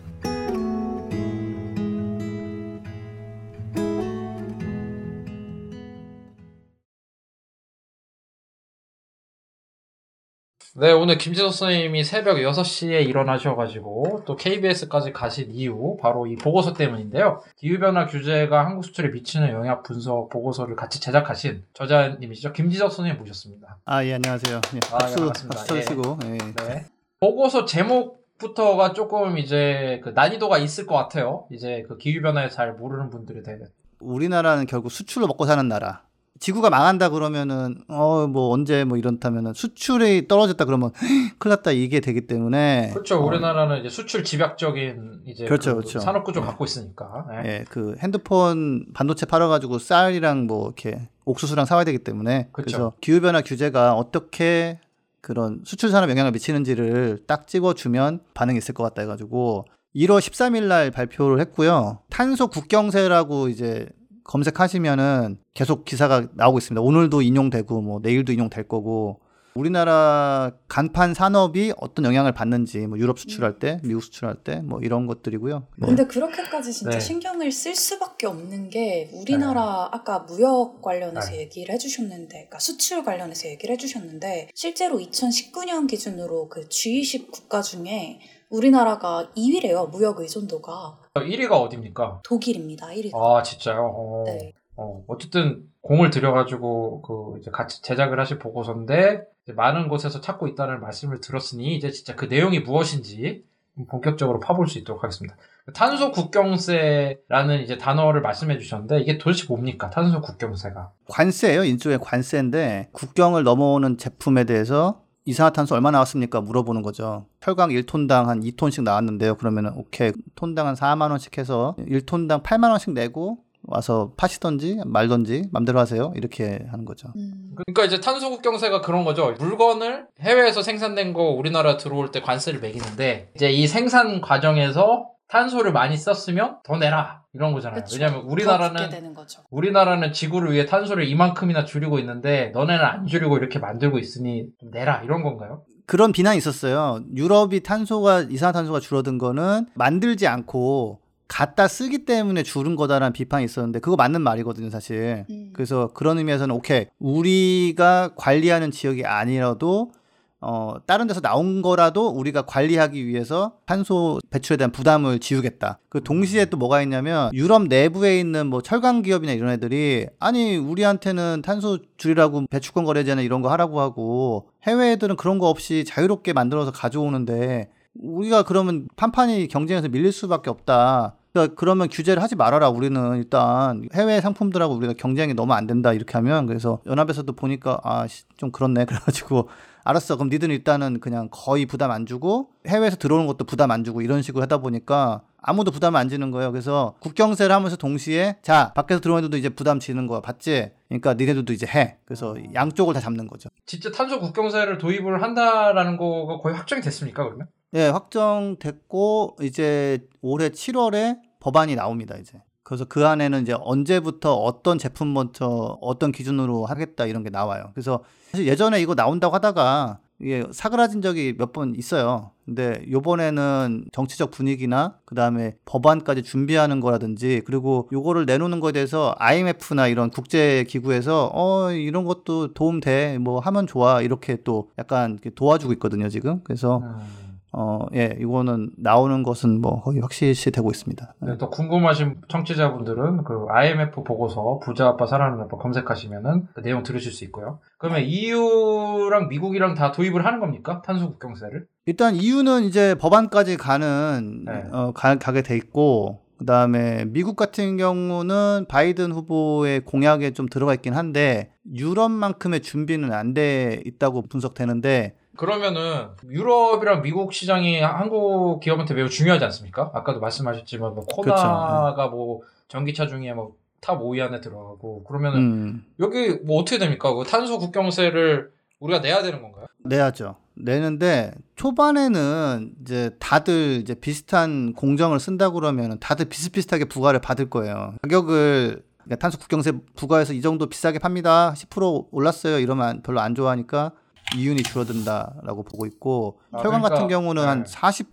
네, 오늘 김지석 선생님이 새벽 6시에 일어나셔가지고 또 KBS까지 가신 이유 바로 이 보고서 때문인데요. 기후변화 규제가 한국 수출에 미치는 영향 분석 보고서를 같이 제작하신 저자님이시죠. 김지석 선생님 모셨습니다. 아 예 안녕하세요. 예, 아, 예, 박수 반갑습니다. 박수 쳐주시고 예. 네. 보고서 제목 부터가 조금 이제 그 난이도가 있을 것 같아요. 이제 그 기후 변화에 잘 모르는 분들에 대해. 우리나라는 결국 수출로 먹고 사는 나라. 지구가 망한다 그러면은 어 뭐 언제 뭐 이렇다면은 수출이 떨어졌다 그러면 <gasps> 큰일 났다 이게 되기 때문에 그렇죠. 어, 우리나라는 이제 수출 집약적인 이제 그렇죠, 그 그렇죠. 산업 구조 갖고 있으니까. 네. 예, 그 핸드폰 반도체 팔아가지고 쌀이랑 뭐 이렇게 옥수수랑 사와야 되기 때문에 그쵸. 그래서 기후 변화 규제가 어떻게 그런 수출 산업 영향을 미치는지를 딱 찍어주면 반응이 있을 것 같다 해가지고 1월 13일 날 발표를 했고요. 탄소 국경세라고 이제 검색하시면은 계속 기사가 나오고 있습니다. 오늘도 인용되고 뭐 내일도 인용될 거고 우리나라 간판 산업이 어떤 영향을 받는지 뭐 유럽 수출할 때, 미국 수출할 때 뭐 이런 것들이고요. 네. 근데 그렇게까지 진짜 네. 신경을 쓸 수밖에 없는 게 우리나라 아까 무역 관련해서 네. 얘기를 해주셨는데, 그러니까 수출 관련해서 얘기를 해주셨는데 실제로 2019년 기준으로 그 G20 국가 중에 우리나라가 2위래요 무역 의존도가 1위가 어딥니까? 독일입니다 1위. 아, 진짜요? 어. 네. 어, 어쨌든 공을 들여가지고 그 이제 같이 제작을 하신 보고서인데 이제 많은 곳에서 찾고 있다는 말씀을 들었으니 이제 진짜 그 내용이 무엇인지 본격적으로 파볼 수 있도록 하겠습니다. 탄소 국경세라는 이제 단어를 말씀해 주셨는데 이게 도대체 뭡니까? 탄소 국경세가. 관세예요. 일종의 관세인데 국경을 넘어오는 제품에 대해서 이산화탄소 얼마 나왔습니까? 물어보는 거죠. 철강 1톤당 한 2톤씩 나왔는데요. 그러면은 오케이 톤당 한 4만 원씩 해서 1톤당 8만 원씩 내고 와서 파시던지 말던지 맘대로 하세요. 이렇게 하는 거죠. 음. 그러니까 이제 탄소 국 경세가 그런 거죠. 물건을 해외에서 생산된 거 우리나라 들어올 때 관세를 매기는데 이제 이 생산 과정에서 탄소를 많이 썼으면 더 내라 이런 거잖아요. 그쵸. 왜냐하면 우리나라는 되는 거죠. 우리나라는 지구를 위해 탄소를 이만큼이나 줄이고 있는데 너네는 안 줄이고 이렇게 만들고 있으니 좀 내라 이런 건가요? 그런 비난이 있었어요. 유럽이 탄소가 이산화탄소가 줄어든 거는 만들지 않고 갖다 쓰기 때문에 줄은 거다라는 비판이 있었는데 그거 맞는 말이거든요, 사실. 음. 그래서 그런 의미에서는 오케이 우리가 관리하는 지역이 아니라도 어 다른 데서 나온 거라도 우리가 관리하기 위해서 탄소 배출에 대한 부담을 지우겠다. 그 동시에 또 뭐가 있냐면 유럽 내부에 있는 뭐 철강 기업이나 이런 애들이 아니 우리한테는 탄소 줄이라고 배출권 거래제나 이런 거 하라고 하고 해외 애들은 그런 거 없이 자유롭게 만들어서 가져오는데 우리가 그러면 판판이 경쟁에서 밀릴 수밖에 없다. 그러니까 그러면 규제를 하지 말아라. 우리는 일단 해외 상품들하고 우리가 경쟁이 너무 안 된다. 이렇게 하면 그래서 연합에서도 보니까 아 좀 그렇네. <laughs> 그래가지고 알았어. 그럼 니들은 일단은 그냥 거의 부담 안 주고 해외에서 들어오는 것도 부담 안 주고 이런 식으로 하다 보니까 아무도 부담 안 지는 거예요. 그래서 국경세를 하면서 동시에 자 밖에서 들어오는 애들도 이제 부담 지는 거야. 봤지? 그러니까 니네들도 이제 해. 그래서 양쪽을 다 잡는 거죠. 진짜 탄소 국경세를 도입을 한다라는 거가 거의 확정이 됐습니까 그러면? 네, 확정됐고 이제 올해 7월에 법안이 나옵니다, 이제. 그래서 그 안에는 이제 언제부터 어떤 제품부터 어떤 기준으로 하겠다 이런 게 나와요. 그래서 사실 예전에 이거 나온다고 하다가 이게 사그라진 적이 몇 번 있어요. 근데 요번에는 정치적 분위기나 그다음에 법안까지 준비하는 거라든지 그리고 요거를 내놓는 거에 대해서 IMF나 이런 국제 기구에서 어 이런 것도 도움 돼. 뭐 하면 좋아. 이렇게 또 약간 도와주고 있거든요, 지금. 그래서 음. 어, 예, 이거는 나오는 것은 뭐 거의 확실시 되고 있습니다. 네, 또 궁금하신 청취자분들은 그 IMF 보고서 부자 아빠 살아나는 법 검색하시면은 그 내용 들으실 수 있고요. 그러면 EU랑 미국이랑 다 도입을 하는 겁니까? 탄소 국경세를? 일단 이유는 이제 법안까지 가는 네. 어, 가, 가게 돼 있고 그다음에 미국 같은 경우는 바이든 후보의 공약에 좀 들어가 있긴 한데 유럽만큼의 준비는 안 돼 있다고 분석되는데 그러면은 유럽이랑 미국 시장이 한국 기업한테 매우 중요하지 않습니까? 아까도 말씀하셨지만 뭐 코나가 뭐 전기차 중에 뭐탑 5위 안에 들어가고 그러면은 음, 여기 뭐 어떻게 됩니까? 그 탄소 국경세를 우리가 내야 되는 건가요? 내야죠. 내는데 초반에는 이제 다들 이제 비슷한 공정을 쓴다 그러면 다들 비슷비슷하게 부과를 받을 거예요. 가격을 그러니까 탄소 국경세 부과해서 이 정도 비싸게 팝니다. 10% 올랐어요. 이러면 별로 안 좋아하니까 이윤이 줄어든다라고 보고 있고 아, 같은 그러니까, 경우는 한 네. 40%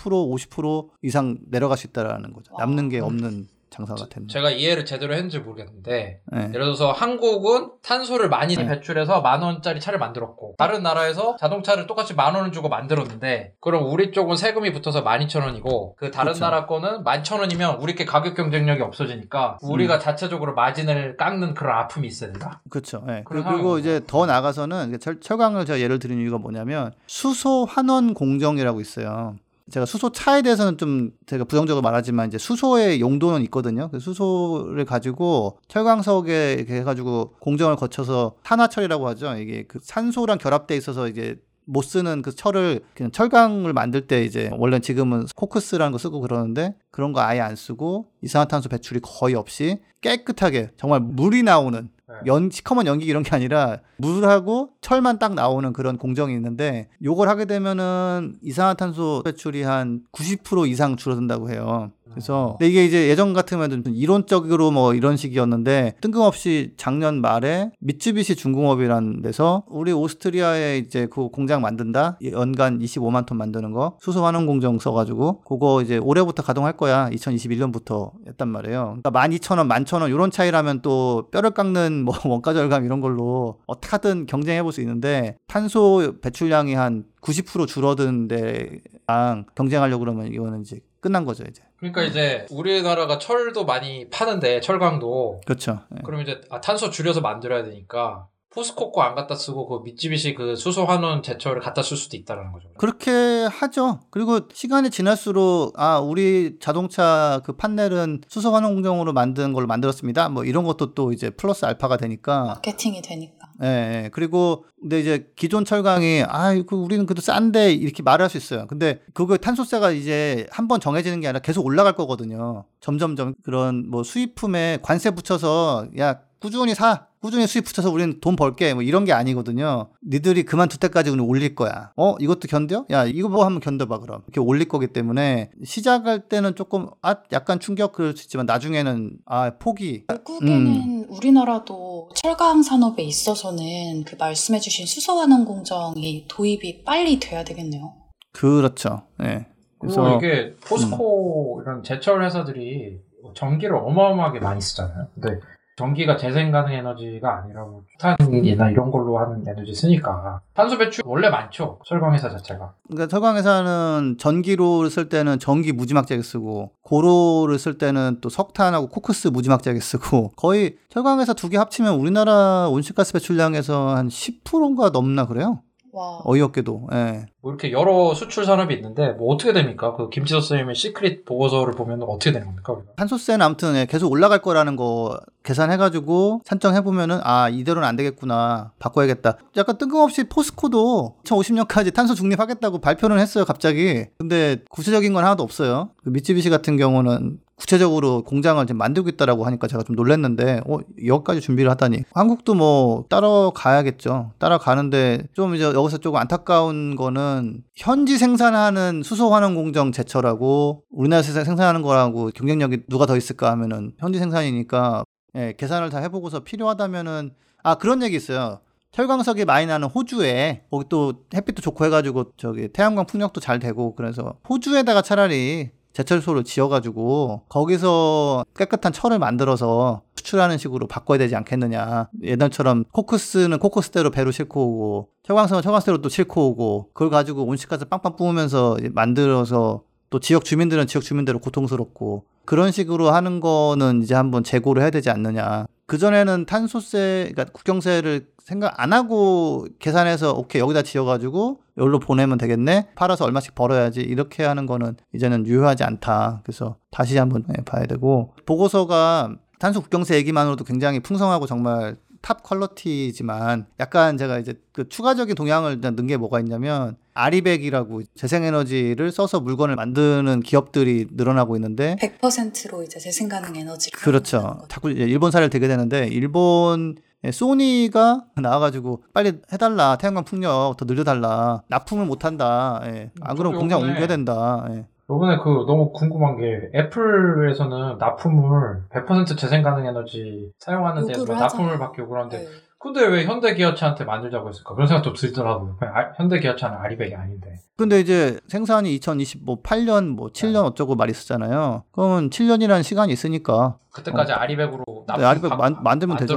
50% 이상 내려갈 수 있다라는 거죠. 와. 남는 게 없는 장사가 되는. 제가 이해를 제대로 했는지 모르겠는데 네. 예를 들어서 한국은 탄소를 많이 네. 배출해서 만 원짜리 차를 만들었고 다른 나라에서 자동차를 똑같이 만 원을 주고 만들었는데 그럼 우리 쪽은 세금이 붙어서 만 이천 원이고 그 다른 그쵸. 나라 거는 만 천 원이면 우리께 가격 경쟁력이 없어지니까 음. 우리가 자체적으로 마진을 깎는 그런 아픔이 있어야 된다. 그렇죠. 예. 그런 그리고, 그리고 이제 더 나가서는 철, 철강을 제가 예를 드린 이유가 뭐냐면 수소 환원 공정이라고 있어요. 제가 수소 차에 대해서는 좀 제가 부정적으로 말하지만 이제 수소의 용도는 있거든요. 그 수소를 가지고 철강석에 이렇게 해가지고 공정을 거쳐서 산화철이라고 하죠. 이게 그 산소랑 결합돼 있어서 이게 못 쓰는 그 철을 그냥 철강을 만들 때 이제 원래 지금은 코크스라는 거 쓰고 그러는데 그런 거 아예 안 쓰고 이산화탄소 배출이 거의 없이 깨끗하게 정말 물이 나오는 네. 연 시커먼 연기 이런 게 아니라 물하고 철만 딱 나오는 그런 공정이 있는데 요걸 하게 되면은 이산화탄소 배출이 한 90% 이상 줄어든다고 해요. 그래서 근데 이게 이제 예전 같으면 좀 이론적으로 뭐 이런 식이었는데 뜬금없이 작년 말에 미쯔비시 중공업이라는 데서 우리 오스트리아에 이제 그 공장 만든다. 연간 25만 톤 만드는 거. 수소 환원 공정 써가지고 그거 이제 올해부터 가동할 거야. 2021년부터 했단 말이에요. 그러니까 12,000원, 11,000원 이런 차이라면 또 뼈를 깎는 뭐 <laughs> 원가 절감 이런 걸로 어떻게든 경쟁해 볼 수 있는데 탄소 배출량이 한 90% 줄어든 데랑 경쟁하려고 그러면 이거는 이제 끝난 거죠 이제. 그러니까 이제 우리나라가 철도 많이 파는데 철강도 그렇죠. 예. 그럼 이제 아, 탄소 줄여서 만들어야 되니까 포스코 거안 갖다 쓰고 그 미쯔비시 그 수소 환원 제철을 갖다 쓸 수도 있다라는 거죠. 그렇게 하죠. 그리고 시간이 지날수록 아 우리 자동차 그 판넬은 수소 환원 공정으로 만든 걸로 만들었습니다. 뭐 이런 것도 또 이제 플러스 알파가 되니까 마케팅이 되니까. 예, 예. 그리고 근데 이제 기존 철강이 아, 그 우리는 그래도 싼데 이렇게 말할 수 있어요. 근데 그거 탄소세가 이제 한 번 정해지는 게 아니라 계속 올라갈 거거든요. 점점점 그런 뭐 수입품에 관세 붙여서 야 꾸준히 사. 꾸준히 수입 붙여서 우리는 돈 벌게 뭐 이런 게 아니거든요. 니들이 그만둘 때까지 우리 올릴 거야. 어 이것도 견뎌? 야 이거 뭐 한번 견뎌봐 그럼 이렇게 올릴 거기 때문에 시작할 때는 조금 아 약간 충격 그럴 수 있지만 나중에는 아 포기. 결국에는 음. 우리나라도 철강 산업에 있어서는 그 말씀해주신 수소환원 공정이 도입이 빨리 돼야 되겠네요. 그렇죠. 예. 그리고 그래서 이게 포스코 이런 제철 회사들이 전기를 어마어마하게 많이 쓰잖아요. 근데 전기가 재생 가능 에너지가 아니라 뭐 탄이나 이런 걸로 하는 에너지 쓰니까 탄소 배출 원래 많죠. 철강 회사 자체가. 그러니까 철강회사는 전기로 쓸 때는 전기 무지막지하게 쓰고 고로를 쓸 때는 또 석탄하고 코크스 무지막지하게 쓰고 거의 철강회사 두 개 합치면 우리나라 온실가스 배출량에서 한 10%인가 넘나 그래요. 와. 어이없게도. 예. 뭐 이렇게 여러 수출 산업이 있는데 뭐 어떻게 됩니까? 그 김지서 선생님의 secret 보고서를 보면 어떻게 되는 겁니까? 우리가? 탄소세는 아무튼 예, 계속 올라갈 거라는 거 계산해가지고 산정해 보면은 아 이대로는 안 되겠구나 바꿔야겠다. 약간 뜬금없이 포스코도 2050년까지 탄소 중립하겠다고 발표는 했어요 갑자기. 근데 구체적인 건 하나도 없어요. 그 미쯔비시 같은 경우는 구체적으로 공장을 지금 만들고 있다라고 하니까 제가 좀 놀랐는데 어 여기까지 준비를 하다니 한국도 뭐 따라가야겠죠. 따라가는데 좀 이제 여기서 조금 안타까운 거는 현지 생산하는 수소 환원 공정 제철하고 우리나라에서 생산하는 거라고 경쟁력이 누가 더 있을까 하면은 현지 생산이니까 예, 계산을 다 해보고서 필요하다면은 아 그런 얘기 있어요. 철광석이 많이 나는 호주에 거기 또 햇빛도 좋고 해가지고 저기 태양광 풍력도 잘 되고 그래서 호주에다가 차라리 제철소를 지어가지고 거기서 깨끗한 철을 만들어서 수출하는 식으로 바꿔야 되지 않겠느냐. 예전처럼 코크스는 코크스대로 배로 싣고 오고 철광석은 철광석대로 또 싣고 오고 그걸 가지고 온실가스 빵빵 뿜으면서 만들어서 또 지역 주민들은 지역 주민대로 고통스럽고 그런 식으로 하는 거는 이제 한번 재고를 해야 되지 않느냐. 그전에는 탄소세, 그러니까 국경세를 생각 안 하고 계산해서 오케이 여기다 지어가지고 여기로 보내면 되겠네. 팔아서 얼마씩 벌어야지 이렇게 하는 거는 이제는 유효하지 않다. 그래서 다시 한번 네, 봐야 되고. 보고서가 탄소 국경세 얘기만으로도 굉장히 풍성하고 정말 top quality지만 약간 제가 이제 그 추가적인 동향을 넣은 게 뭐가 있냐면 RE100이라고 재생에너지를 써서 물건을 만드는 기업들이 늘어나고 있는데 100%로 이제 재생 가능 에너지를 그렇죠. 자꾸 일본 사례를 대게 되는데 일본 예, 소니가 <laughs> 나와가지고 빨리 해달라 태양광 풍력 더 늘려달라 납품을 못한다. 예. 안 그러면 공장 옮겨야 된다. 예. 요번에 그 너무 궁금한 게 애플에서는 납품을 100% 재생 가능 에너지 사용하는 데서 요구를 납품을. 받기 요구를 하는데 네. 근데 왜 현대 기아차한테 만들자고 했을까? 그런 생각도 들더라고요. 아- 현대 기아차는 아리백이 아닌데. 근데 이제 생산이 2028년 뭐 7년 어쩌고 말이 있었잖아요. 그러면 7년이라는 시간이 있으니까 그때까지 아리백으로 납품 네, 아리백 바- 만, 만들면 되죠.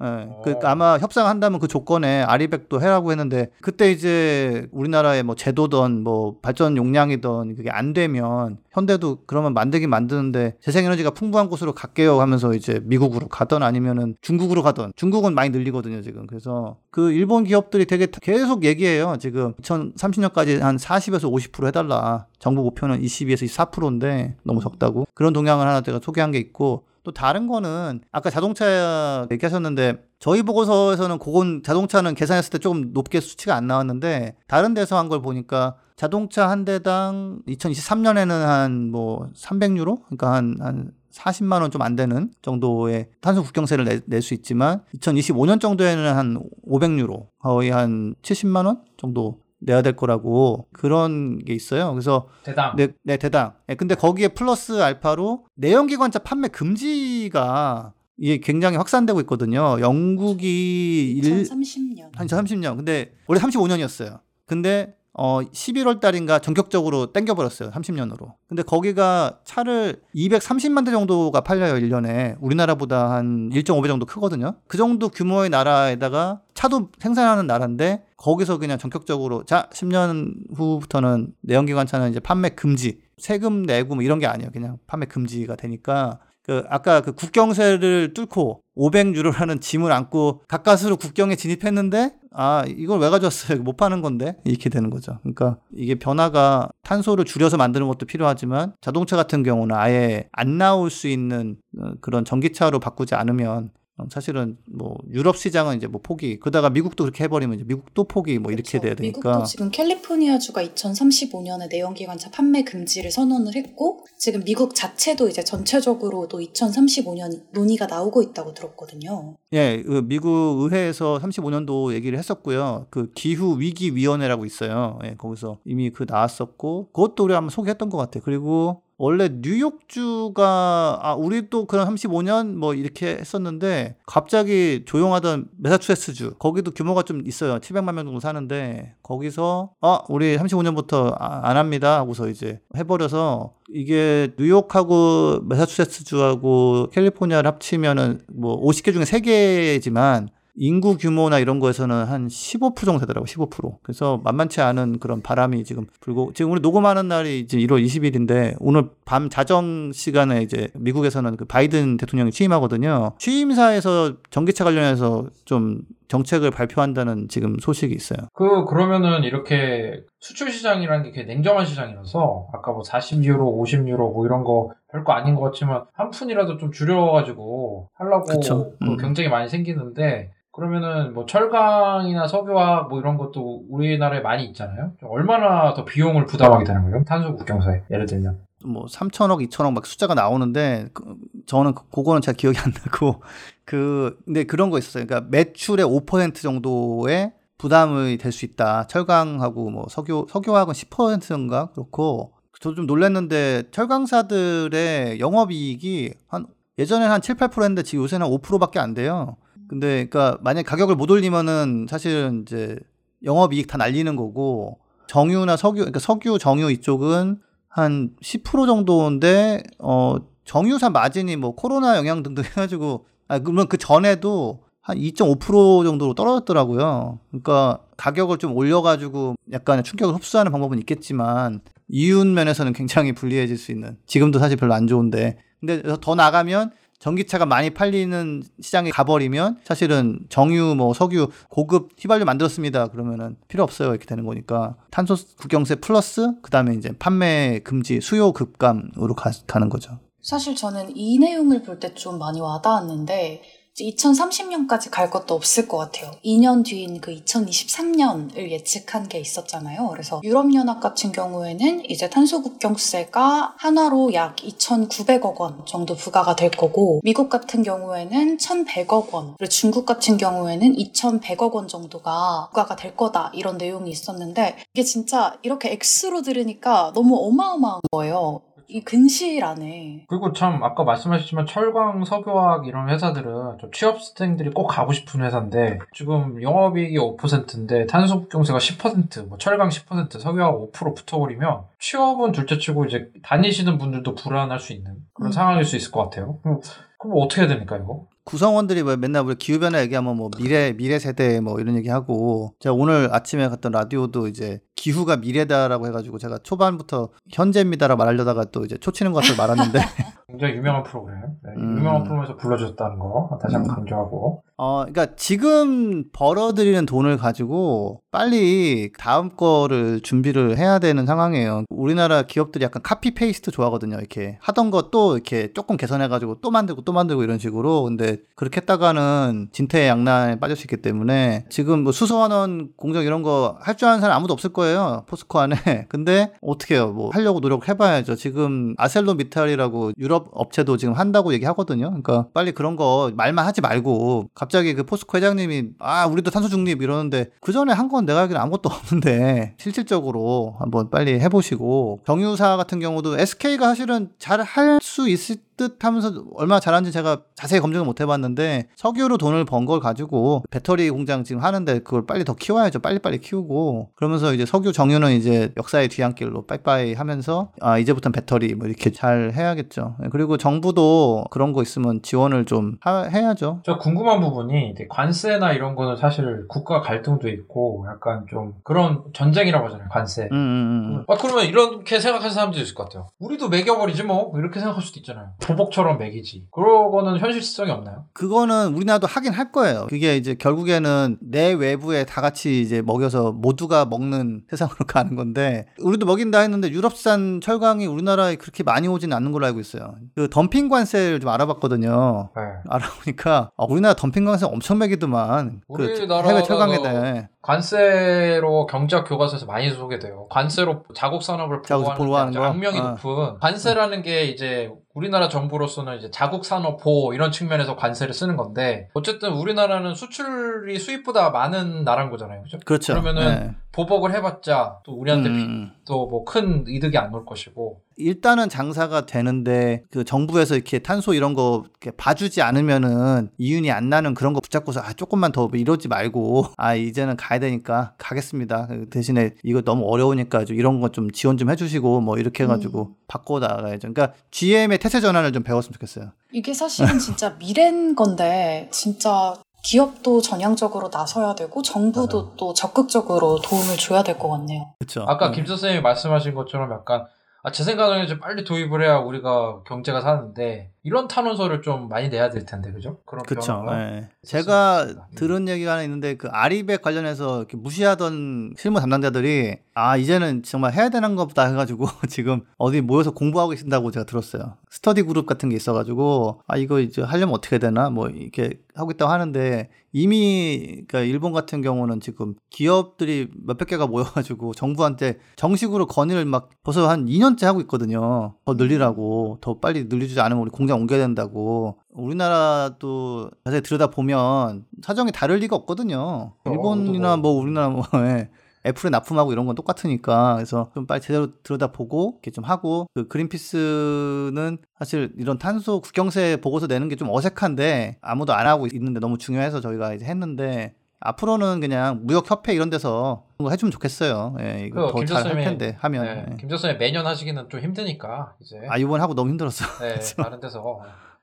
어. 그 아마 협상한다면 그 조건에 아리백도 해라고 했는데 그때 이제 우리나라의 뭐 제도든 뭐 발전 용량이든 그게 안 되면 현대도 그러면 만들긴 만드는데 재생에너지가 풍부한 곳으로 갈게요 하면서 이제 미국으로 가던 아니면은 중국으로 가던 중국은 많이 늘리거든요 지금. 그래서 그 일본 기업들이 되게 계속 얘기해요. 지금 2030년까지 한 40에서 50% 해달라. 정부 목표는 22에서 24%인데 너무 적다고. 그런 동향을 하나 제가 소개한 게 있고 또 다른 거는 아까 자동차 얘기하셨는데 저희 보고서에서는 그건 자동차는 계산했을 때 조금 높게 수치가 안 나왔는데 다른 데서 한 걸 보니까 자동차 한 대당 2023년에는 한 뭐 300유로? 그러니까 한한 40만 원 좀 안 되는 정도의 탄소 국경세를 낼 수 있지만 2025년 정도에는 한 500유로 거의 한 70만 원 정도 내야 될 거라고 그런 게 있어요. 그래서 대당. 네, 네 대당. 네, 근데 거기에 플러스 알파로 내연기관차 판매 금지가 이게 굉장히 확산되고 있거든요. 영국이 일, 2030년. 한 30년. 근데 원래 35년이었어요. 근데 어 11월 달인가 전격적으로 땡겨 버렸어요. 30년으로. 근데 거기가 차를 230만 대 정도가 팔려요, 1년에. 우리나라보다 한 1.5배 정도 크거든요. 그 정도 규모의 나라에다가 차도 생산하는 나라인데 거기서 그냥 전격적으로 자, 10년 후부터는 내연기관차는 이제 판매 금지. 세금 내고 뭐 이런 게 아니에요. 그냥 판매 금지가 되니까 그 아까 그 국경세를 뚫고 500유로라는 짐을 안고 가까스로 국경에 진입했는데 아 이걸 왜 가져왔어요? 못 파는 건데 이렇게 되는 거죠. 그러니까 이게 변화가 탄소를 줄여서 만드는 것도 필요하지만 자동차 같은 경우는 아예 안 나올 수 있는 어, 그런 전기차로 바꾸지 않으면 어, 사실은 뭐 유럽 시장은 이제 뭐 포기. 그러다가 미국도 그렇게 해버리면 이제 미국도 포기 뭐 이렇게 그쵸. 돼야 되니까. 미국도 지금 캘리포니아 주가 2035년에 내연기관차 판매 금지를 선언을 했고 지금 미국 자체도 이제 전체적으로도 2035년 논의가 나오고 있다고 들었거든요. 예, 그 미국 의회에서 35년도 얘기를 했었고요. 그 기후 위기 위원회라고 있어요. 예, 거기서 이미 그 나왔었고 그것도 우리 한번 소개했던 것 같아요. 그리고 원래 뉴욕주가 아 우리 또 그런 35년 뭐 이렇게 했었는데 갑자기 조용하던 매사추세츠주 거기도 규모가 좀 있어요. 700만 명 정도 사는데 거기서 아 우리 35년부터 안 합니다 하고서 이제 해버려서 이게 뉴욕하고 매사추세츠주하고 캘리포니아를 합치면은 뭐 50개 중에 3개지만 인구 규모나 이런 거에서는 한 15% 정도 되더라고, 15%. 그래서 만만치 않은 그런 바람이 지금 불고, 지금 우리 녹음하는 날이 이제 1월 20일인데, 오늘 밤 자정 시간에 이제 미국에서는 그 바이든 대통령이 취임하거든요. 취임사에서 전기차 관련해서 좀 정책을 발표한다는 지금 소식이 있어요. 그 그러면은 이렇게 수출 시장이라는 게 냉정한 시장이라서 아까 뭐 40유로, 50유로 뭐 이런 거 별거 아닌 것 같지만 한 푼이라도 좀 줄여가지고 하려고 그쵸. 그 음. 경쟁이 많이 생기는데 그러면은 뭐 철강이나 석유화학 뭐 이런 것도 우리나라에 많이 있잖아요. 좀 얼마나 더 비용을 부담하게 되는 거예요? 탄소 국경사에 예를 들면. 뭐 3천억, 2천억 막 숫자가 나오는데 그, 저는 그- 그거는 잘 기억이 안 나고 <laughs> 그 근데 그런 거 있었어요. 그러니까 매출의 5% 정도의 부담이 될 수 있다. 철강하고 뭐 석유 석유화학은 10%인가 그렇고 저좀 놀랐는데 철강사들의 영업이익이 한 예전에 한 7, 8%였는데 지금 요새는 5%밖에 안 돼요. 근데 그러니까 만약 가격을 못 올리면은 사실은 이제 영업이익 다 날리는 거고 정유나 석유 그러니까 석유 정유 이쪽은 한 10% 정도인데 어 정유사 마진이 뭐 코로나 영향 등등 해가지고 아 물론 그 전에도 한 2.5% 정도로 떨어졌더라고요. 그러니까 가격을 좀 올려가지고 약간의 충격을 흡수하는 방법은 있겠지만 이윤 면에서는 굉장히 불리해질 수 있는 지금도 사실 별로 안 좋은데. 근데 더 나가면 전기차가 많이 팔리는 시장에 가버리면 사실은 정유 뭐 석유 고급 휘발유 만들었습니다. 그러면은 필요 없어요. 이렇게 되는 거니까. 탄소 국경세 플러스 그다음에 이제 판매 금지 수요 급감으로 가, 가는 거죠. 사실 저는 이 내용을 볼 때 좀 많이 와닿았는데 2030년까지 갈 것도 없을 것 같아요. 2년 뒤인 그 2023년을 예측한 게 있었잖아요. 그래서 유럽연합 같은 경우에는 이제 탄소국경세가 한화로 약 2,900억 원 정도 부과가 될 거고 미국 같은 경우에는 1,100억 원 그리고 중국 같은 경우에는 2,100억 원 정도가 부과가 될 거다 이런 내용이 있었는데 이게 진짜 이렇게 X로 들으니까 너무 어마어마한 거예요. 이 근시일 안에 그리고 참 아까 말씀하셨지만 철강, 석유화학 이런 회사들은 좀 취업생들이 꼭 가고 싶은 회사인데 지금 영업이익이 5%인데 탄소 국경세가 10%, 뭐 철강 10%, 석유화학 5% 붙어버리면 취업은 둘째치고 이제 다니시는 분들도 불안할 수 있는 그런 음. 상황일 수 있을 것 같아요. 그럼, 그럼 어떻게 해야 됩니까 이거? 구성원들이 왜 맨날 우리 기후 변화 얘기하면 뭐 미래 미래 세대 뭐 이런 얘기하고 제가 오늘 아침에 갔던 라디오도 이제 기후가 미래다라고 해가지고 제가 초반부터 현재입니다라고 말하려다가 또 이제 초치는 것을 말았는데 <laughs> 굉장히 유명한 프로그램, 네, 음. 유명한 프로그램에서 불러줬다는 거 다시 한번 강조하고 어, 그러니까 지금 벌어들이는 돈을 가지고 빨리 다음 거를 준비를 해야 되는 상황이에요. 우리나라 기업들이 약간 copy paste 좋아하거든요. 이렇게 하던 거 또 이렇게 조금 개선해가지고 또 만들고 또 만들고 이런 식으로. 근데 그렇게 했다가는 진퇴양난에 빠질 수 있기 때문에 지금 뭐 수소환원 공정 이런 거 할 줄 아는 사람 아무도 없을 거예요. 포스코 안에. <laughs> 근데 어떻게 해요? 뭐 하려고 노력을 해봐야죠. 지금 아르셀로미탈이라고 유럽 업체도 지금 한다고 얘기하거든요. 그러니까 빨리 그런 거 말만 하지 말고 갑자기 그 포스코 회장님이 아 우리도 탄소 중립 이러는데 그 전에 한 건 내가 알기로 아무것도 <laughs> 없는데 실질적으로 한번 빨리 해보시고 정유사 같은 경우도 SK가 사실은 잘 할 수 있을 듯 하면서 얼마나 잘하는지 제가 자세히 검증을 못 해봤는데 석유로 돈을 번 걸 가지고 배터리 공장 지금 하는데 그걸 빨리 더 키워야죠. 빨리빨리 키우고 그러면서 이제 석유 정유는 이제 역사의 뒤안길로 빠이빠이 하면서 아 이제부터는 배터리 뭐 이렇게 잘 해야겠죠. 그리고 정부도 그런 거 있으면 지원을 좀 하- 해야죠. 저 궁금한 부분이 관세나 이런 거는 사실 국가 갈등도 있고 약간 좀 그런 전쟁이라고 하잖아요 관세. 음, 음, 음. 아 그러면 이렇게 생각하는 사람들이 있을 것 같아요. 우리도 매겨버리지 뭐 이렇게 생각할 수도 있잖아요. 보복처럼 먹이지. 그러고는 현실성이 없나요? 그거는 우리나라도 하긴 할 거예요. 그게 이제 결국에는 내 외부에 다 같이 이제 먹여서 모두가 먹는 세상으로 <laughs> 가는 건데 우리도 먹인다 했는데 유럽산 철강이 우리나라에 그렇게 많이 오지는 않는 걸로 알고 있어요. 그 덤핑 관세를 좀 알아봤거든요. 네. 알아보니까 아, 우리나라 덤핑 관세 엄청 매기더만 그 우리나라가 해외 철강에 대해 관세로 경제학 교과서에서 많이 소개돼요. 관세로 자국 산업을 보호하는? 악명이 어. 높은 관세라는 게 이제 우리나라 정부로서는 이제 자국 산업 보호 이런 측면에서 관세를 쓰는 건데 어쨌든 우리나라는 수출이 수입보다 많은 나라인 거잖아요. 그죠? 그렇죠. 그러면은 네. 보복을 해봤자 또 우리한테 음. 또뭐 큰 이득이 안 올 것이고 일단은 장사가 되는데 그 정부에서 이렇게 탄소 이런 거 이렇게 봐주지 않으면은 이윤이 안 나는 그런 거 붙잡고서 아 조금만 더 이러지 말고 아 이제는 가야 되니까 가겠습니다 그 대신에 이거 너무 어려우니까 좀 이런 거 좀 지원 좀 해주시고 뭐 이렇게 해가지고 바꿔 나가야죠. 그러니까 GM의 태세 전환을 좀 배웠으면 좋겠어요. 이게 사실은 진짜 미래인 건데 진짜 기업도 전향적으로 나서야 되고 정부도 또 적극적으로 도움을 줘야 될 것 같네요. 그렇죠. 아까 김 선생님이 말씀하신 것처럼 약간 아, 재생가능에 좀 빨리 도입을 해야 우리가 경제가 사는데 이런 탄원서를 좀 많이 내야 될 텐데 그죠? 그런. 변화가 예. 제가 있습니다. 음. 들은 얘기가 하나 있는데 그 아리백 관련해서 이렇게 무시하던 실무 담당자들이 아 이제는 정말 해야 되는 것보다 해가지고 <laughs> 지금 어디 모여서 공부하고 계신다고 제가 들었어요. 스터디 그룹 같은 게 있어가지고 아 이거 이제 하려면 어떻게 되나 뭐 이렇게 하고 있다고 하는데 이미 그러니까 일본 같은 경우는 지금 기업들이 몇백 개가 모여가지고 정부한테 정식으로 건의를 막 벌써 한 2년째 하고 있거든요. 더 늘리라고 더 빨리 늘려주지 않으면 우리 공장 옮겨야 된다고. 우리나라도 자세히 들여다 보면 사정이 다를 리가 없거든요. 일본이나 뭐 우리나라 뭐 <laughs> 예. 애플에 납품하고 이런 건 똑같으니까 그래서 좀 빨리 제대로 들여다보고 이렇게 좀 하고 그 그린피스는 사실 이런 탄소 국경세 보고서 내는 게 좀 어색한데 아무도 안 하고 있는데 너무 중요해서 저희가 이제 했는데 앞으로는 그냥 무역협회 이런 데서 해주면 좋겠어요. 예, 이거 그더김잘할 텐데 하면. 네, 예. 김 선생님 매년 하시기는 좀 힘드니까 이제 아 이번 하고 너무 힘들었어. 네, <laughs> 다른 데서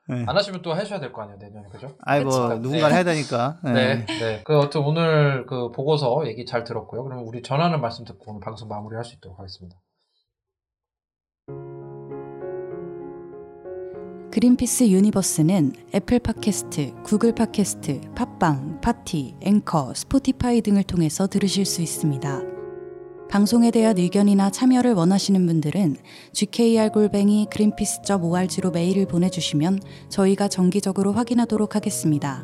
네. 안 하시면 또 하셔야 될 거 아니에요 내년에 그죠? 아이 뭐 그쵸. 누군가 네. 해야 되니까. 예. 네, 네. 그 어떤 오늘 그 보고서 얘기 잘 들었고요. 그러면 우리 전하는 말씀 듣고 오늘 방송 마무리할 수 있도록 하겠습니다. 그린피스 유니버스는 애플 팟캐스트, 구글 팟캐스트, 팟빵, 팟티, 앵커, 스포티파이 등을 통해서 들으실 수 있습니다. 방송에 대한 의견이나 참여를 원하시는 분들은 gkr골뱅이 greenpeace.org로 메일을 보내주시면 저희가 정기적으로 확인하도록 하겠습니다.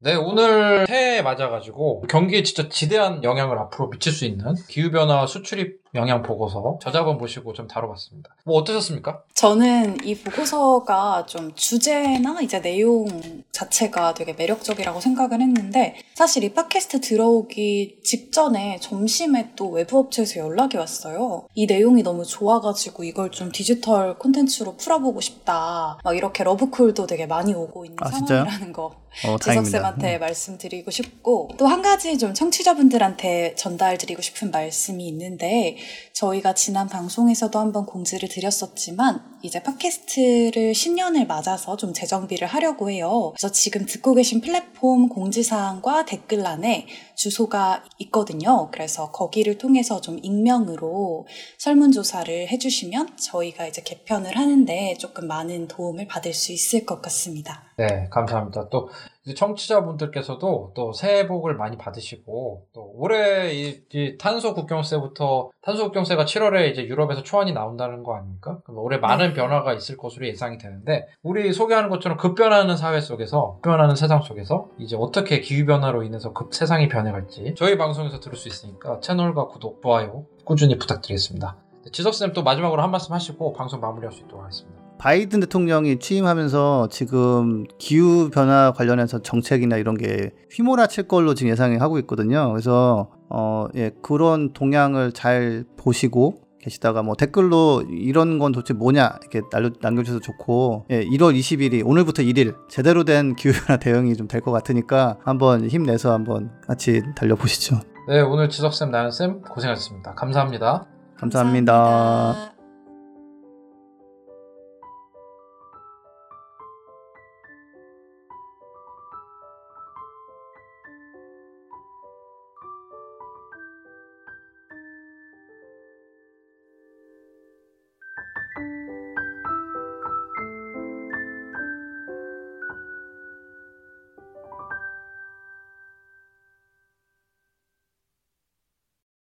네, 오늘 새해에 맞아가지고 경기에 진짜 지대한 영향을 앞으로 미칠 수 있는 기후변화 수출입 영향 보고서 저자분 모시고 좀 다뤄봤습니다. 뭐 어떠셨습니까? 저는 이 보고서가 좀 주제나 이제 내용 자체가 되게 매력적이라고 생각을 했는데 사실 이 팟캐스트 들어오기 직전에 점심에 또 외부 업체에서 연락이 왔어요. 이 내용이 너무 좋아가지고 이걸 좀 디지털 콘텐츠로 풀어보고 싶다. 막 이렇게 러브콜도 되게 많이 오고 있는 아? 상황이라는 거 어, 다행입니다. 지석쌤한테 말씀드리고 싶고 또 한 가지 좀 청취자분들한테 전달드리고 싶은 말씀이 있는데 저희가 지난 방송에서도 한번 공지를 드렸었지만 이제 팟캐스트를 신년을 맞아서 좀 재정비를 하려고 해요. 그래서 지금 듣고 계신 플랫폼 공지사항과 댓글란에 주소가 있거든요. 그래서 거기를 통해서 좀 익명으로 설문조사를 해주시면 저희가 이제 개편을 하는데 조금 많은 도움을 받을 수 있을 것 같습니다. 네, 감사합니다. 또 청취자분들께서도 또 새해 복을 많이 받으시고 또 올해 이, 이 탄소 국경세부터 탄소 국경세가 7월에 이제 유럽에서 초안이 나온다는 거 아닙니까? 그럼 올해 많은 네. 변화가 있을 것으로 예상이 되는데 우리 소개하는 것처럼 급변하는 사회 속에서 급변하는 세상 속에서 이제 어떻게 기후 변화로 인해서 급 세상이 변 해갈지 저희 방송에서 들을 수 있으니까 채널과 구독, 좋아요 꾸준히 부탁드리겠습니다. 네, 지석쌤 또 마지막으로 한 말씀 하시고 방송 마무리할 수 있도록 하겠습니다. 바이든 대통령이 취임하면서 지금 기후 변화 관련해서 정책이나 이런 게 휘몰아칠 걸로 지금 예상이 하고 있거든요. 그래서 어, 예, 그런 동향을 잘 보시고 계시다가 뭐 댓글로 이런 건 도대체 뭐냐 이렇게 날려, 남겨주셔도 좋고 예, 1월 20일이 오늘부터 1일 제대로 된 기후변화 대응이 좀 될 것 같으니까 한번 힘내서 한번 같이 달려보시죠. 네, 오늘 지석쌤, 나연쌤 고생하셨습니다. 감사합니다. 감사합니다. 감사합니다.